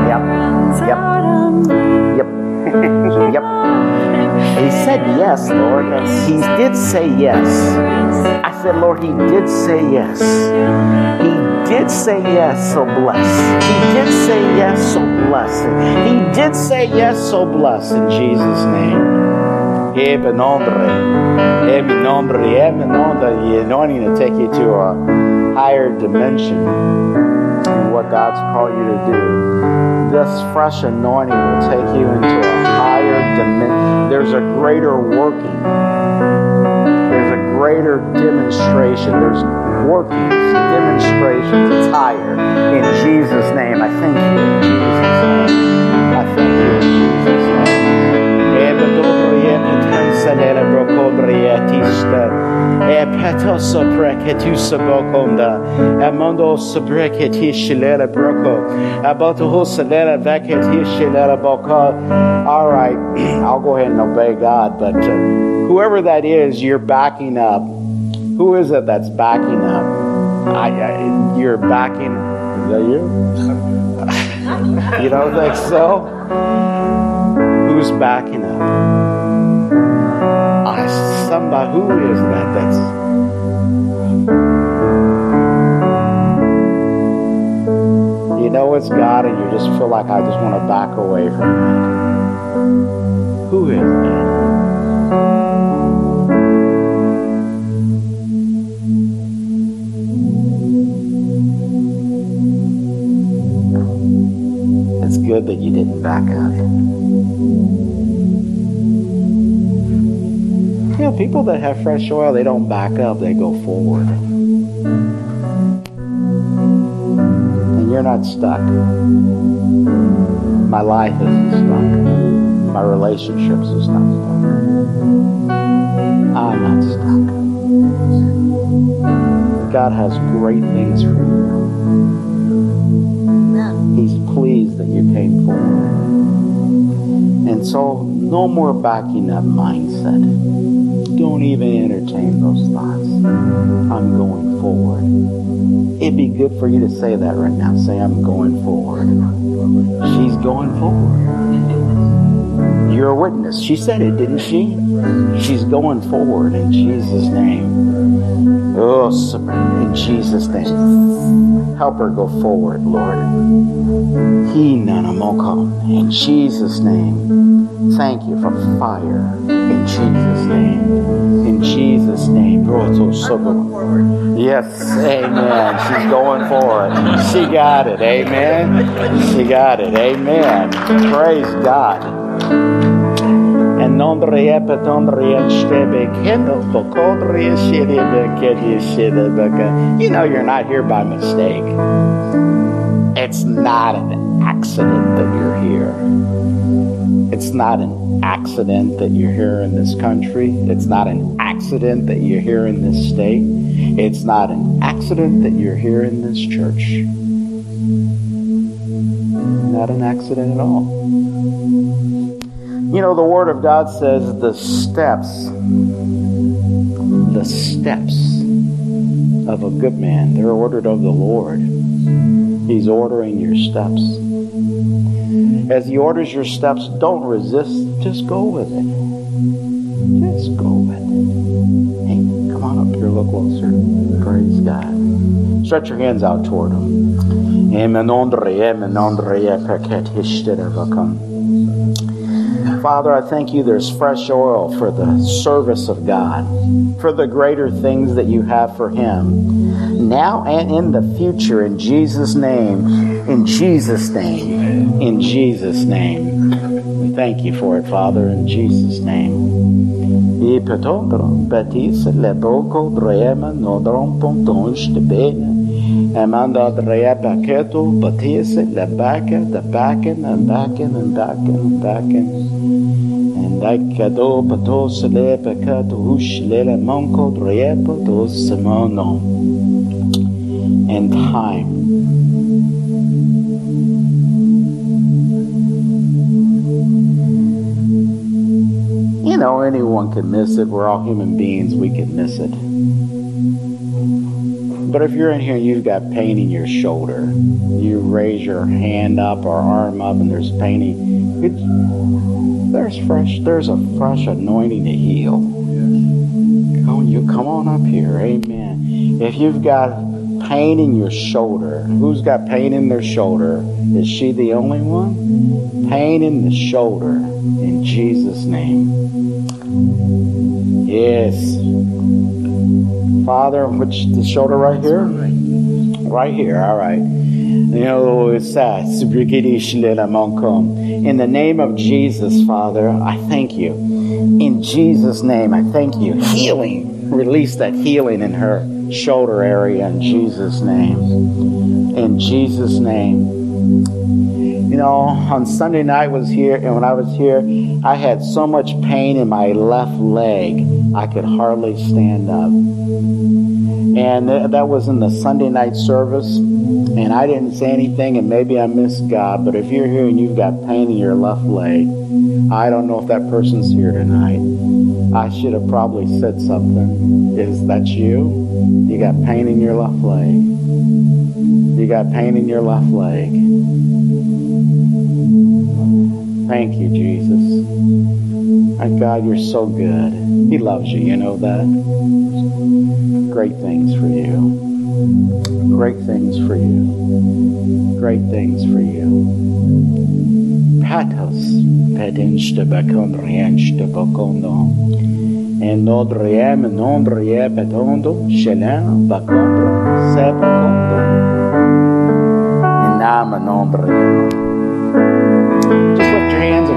Yep. He said yes, Lord. He did say yes. I said, Lord, he did say yes. He did say yes, so bless. He did say yes, so bless. He did say yes, so bless in Jesus' name. Ebe nombre, ebe nombre, ebe nombre. The anointing to take you to a higher dimension in what God's called you to do. This fresh anointing will take you into a higher dimension. There's a greater working. There's a greater demonstration. There's workings, demonstrations. It's higher. In Jesus' name, I thank you. In Jesus' name, I thank you. In Jesus' name. Ebe nombre, ebe Salera brocobriatista, e petoso preketusa boconda, amondo sobreketishilera broco, abotoho salera vaketishilera boca. All right, I'll go ahead and obey God, but uh, whoever that is, you're backing up. Who is it that's backing up? I, I you're backing. Is that you? you don't think so? Who's backing up? Somebody who is that that's you know it's God and you just feel like I just want to back away from that. Who is that? It's good that you didn't back out. You know, people that have fresh oil, they don't back up, they go forward. And you're not stuck. My life isn't stuck. My relationships is not stuck. I'm not stuck. God has great things for you. He's pleased that you came forward. And so, no more backing up mindset. Don't even entertain those thoughts. I'm going forward. It'd be good for you to say that right now. Say, I'm going forward. She's going forward. You're a witness. She said it, didn't she? She's going forward in Jesus' name. Oh, in Jesus' name. Help her go forward, Lord. He In Jesus' name. Thank you for fire. In Jesus' name. In Jesus' name. Oh, yes, amen. She's going forward. She got it. Amen. She got it. Amen. Praise God. Shiribe. You know you're not here by mistake. It's not an accident that you're here. It's not an accident that you're here in this country. It's not an accident that you're here in this state. It's not an accident that you're here in this church. Not an accident at all. You know, the Word of God says the steps, the steps of a good man, they're ordered of the Lord. He's ordering your steps. As He orders your steps, don't resist. Just go with it. Just go with it. Hey, come on up here little closer. Praise God. Stretch your hands out toward Him. Father, I thank you there's fresh oil for the service of God, for the greater things that you have for Him, now and in the future, in Jesus' name, in Jesus' name, in Jesus' name. We thank you for it, Father, in Jesus' name. Amanda Drea Paketo, Batise, La Baka, the Bakin, and Bakin, and Bakin, and Bakin. And I cado patos le pecato hush lela monco drepa dos simono. And time. You know, anyone can miss it. We're all human beings. We can miss it. But if you're in here and you've got pain in your shoulder, you raise your hand up or arm up and there's pain, it's, there's fresh, there's a fresh anointing to heal. Come on, you come on up here, amen. If you've got pain in your shoulder, who's got pain in their shoulder? Is she the only one? Pain in the shoulder, in Jesus' name. Yes. Father, which the shoulder right here? Right here, all right. You know, it's that. In the name of Jesus, Father, I thank you. In Jesus' name, I thank you. Healing. Release that healing in her shoulder area in Jesus' name. In Jesus' name. Know, on Sunday night was here, and when I was here, I had so much pain in my left leg, I could hardly stand up. And that was in the Sunday night service, and I didn't say anything, and maybe I missed God, but if you're here and you've got pain in your left leg, I don't know if that person's here tonight. I should have probably said something. Is that you? You got pain in your left leg. You got pain in your left leg. Thank you, Jesus. My God, you're so good. He loves you. You know that? Great things for you. Great things for you. Great things for you. Patos pedinste bakondrienste bakondo. En nodriem nondrie petondo shelen bakondo sebakondo. In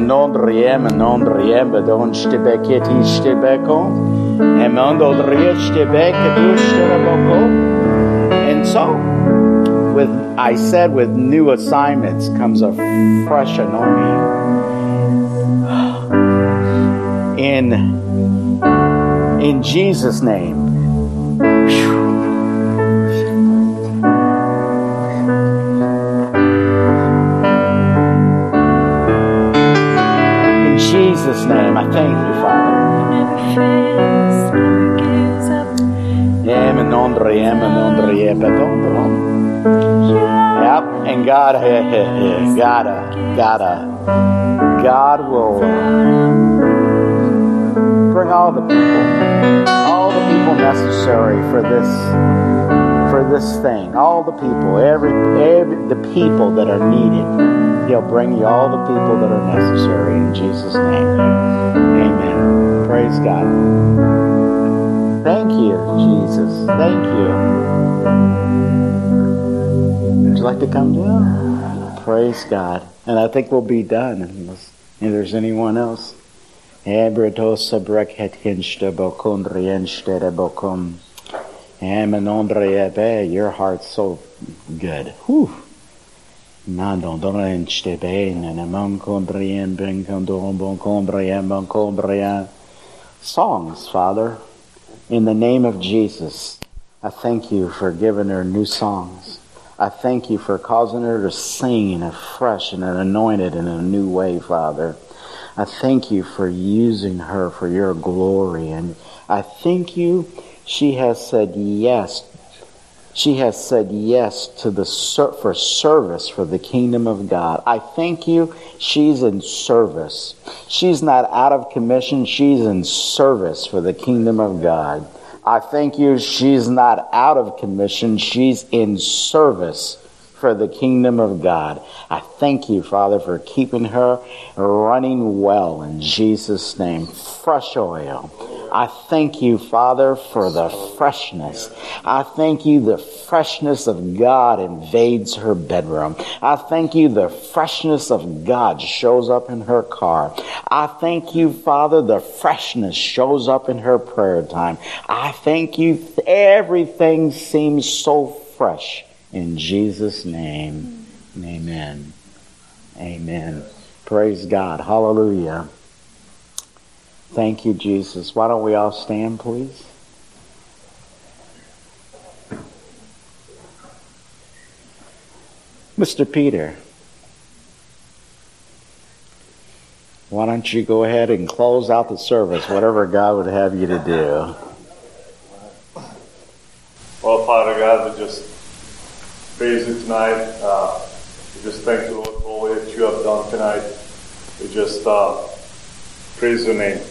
non-riem, non-riem, bedon shtebek et ishtebeko, emondodrie shtebek et ishteraboko. And so, with I said, with new assignments comes a fresh anointing. In in Jesus' name, Jesus' name, I thank you, Father. never fails, never gives up. Em en nombre, em en nombre, em en nombre. Yep, and God, gotta, gotta, uh, uh, God will bring all the people, all the people necessary for this, for this thing. All the people, every, every, the people that are needed. He'll bring you all the people that are necessary in Jesus' name. Amen. Praise God. Thank you, Jesus. Thank you. Would you like to come down? Praise God. And I think we'll be done unless if there's anyone else. Amenombre Your heart's so good. Whew. Mandon dorenste bein and among comprien ben condom bon comprien bon comprien. Songs, Father. In the name of Jesus, I thank you for giving her new songs. I thank you for causing her to sing fresh and an anointed in a new way, Father. I thank you for using her for your glory. And I thank you she has said yes. She has said yes to the ser- for service for the kingdom of God. I thank you. She's in service. She's not out of commission. She's in service for the kingdom of God. I thank you. She's not out of commission. She's in service for the kingdom of God. I thank you, Father, for keeping her running well in Jesus' name. Fresh oil. I thank you, Father, for the freshness. I thank you, the freshness of God invades her bedroom. I thank you, the freshness of God shows up in her car. I thank you, Father, the freshness shows up in her prayer time. I thank you, everything seems so fresh. In Jesus' name, amen. Amen. Praise God. Hallelujah. Thank you, Jesus. Why don't we all stand, please? Mr. Peter, why don't you go ahead and close out the service, whatever God would have you to do? Well, Father God, we just praise you tonight. Uh, we just thank you, Lord, for all that you have done tonight. We just uh, praise your name.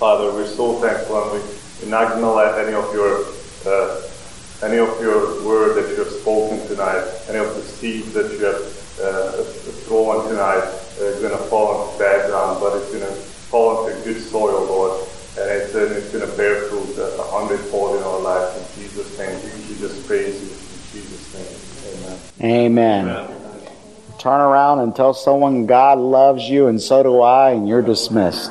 Father, we're so thankful and we, we're not going to let any of your uh, any of your word that you have spoken tonight, any of the seeds that you have uh, thrown tonight, uh, is going to fall into bad ground, but it's going to fall into good soil, Lord, and it's, and it's going to bear fruit a hundredfold in our lives. In Jesus' name, we just praise you. In Jesus' name, amen. Amen. Turn around and tell someone God loves you and so do I, and you're dismissed.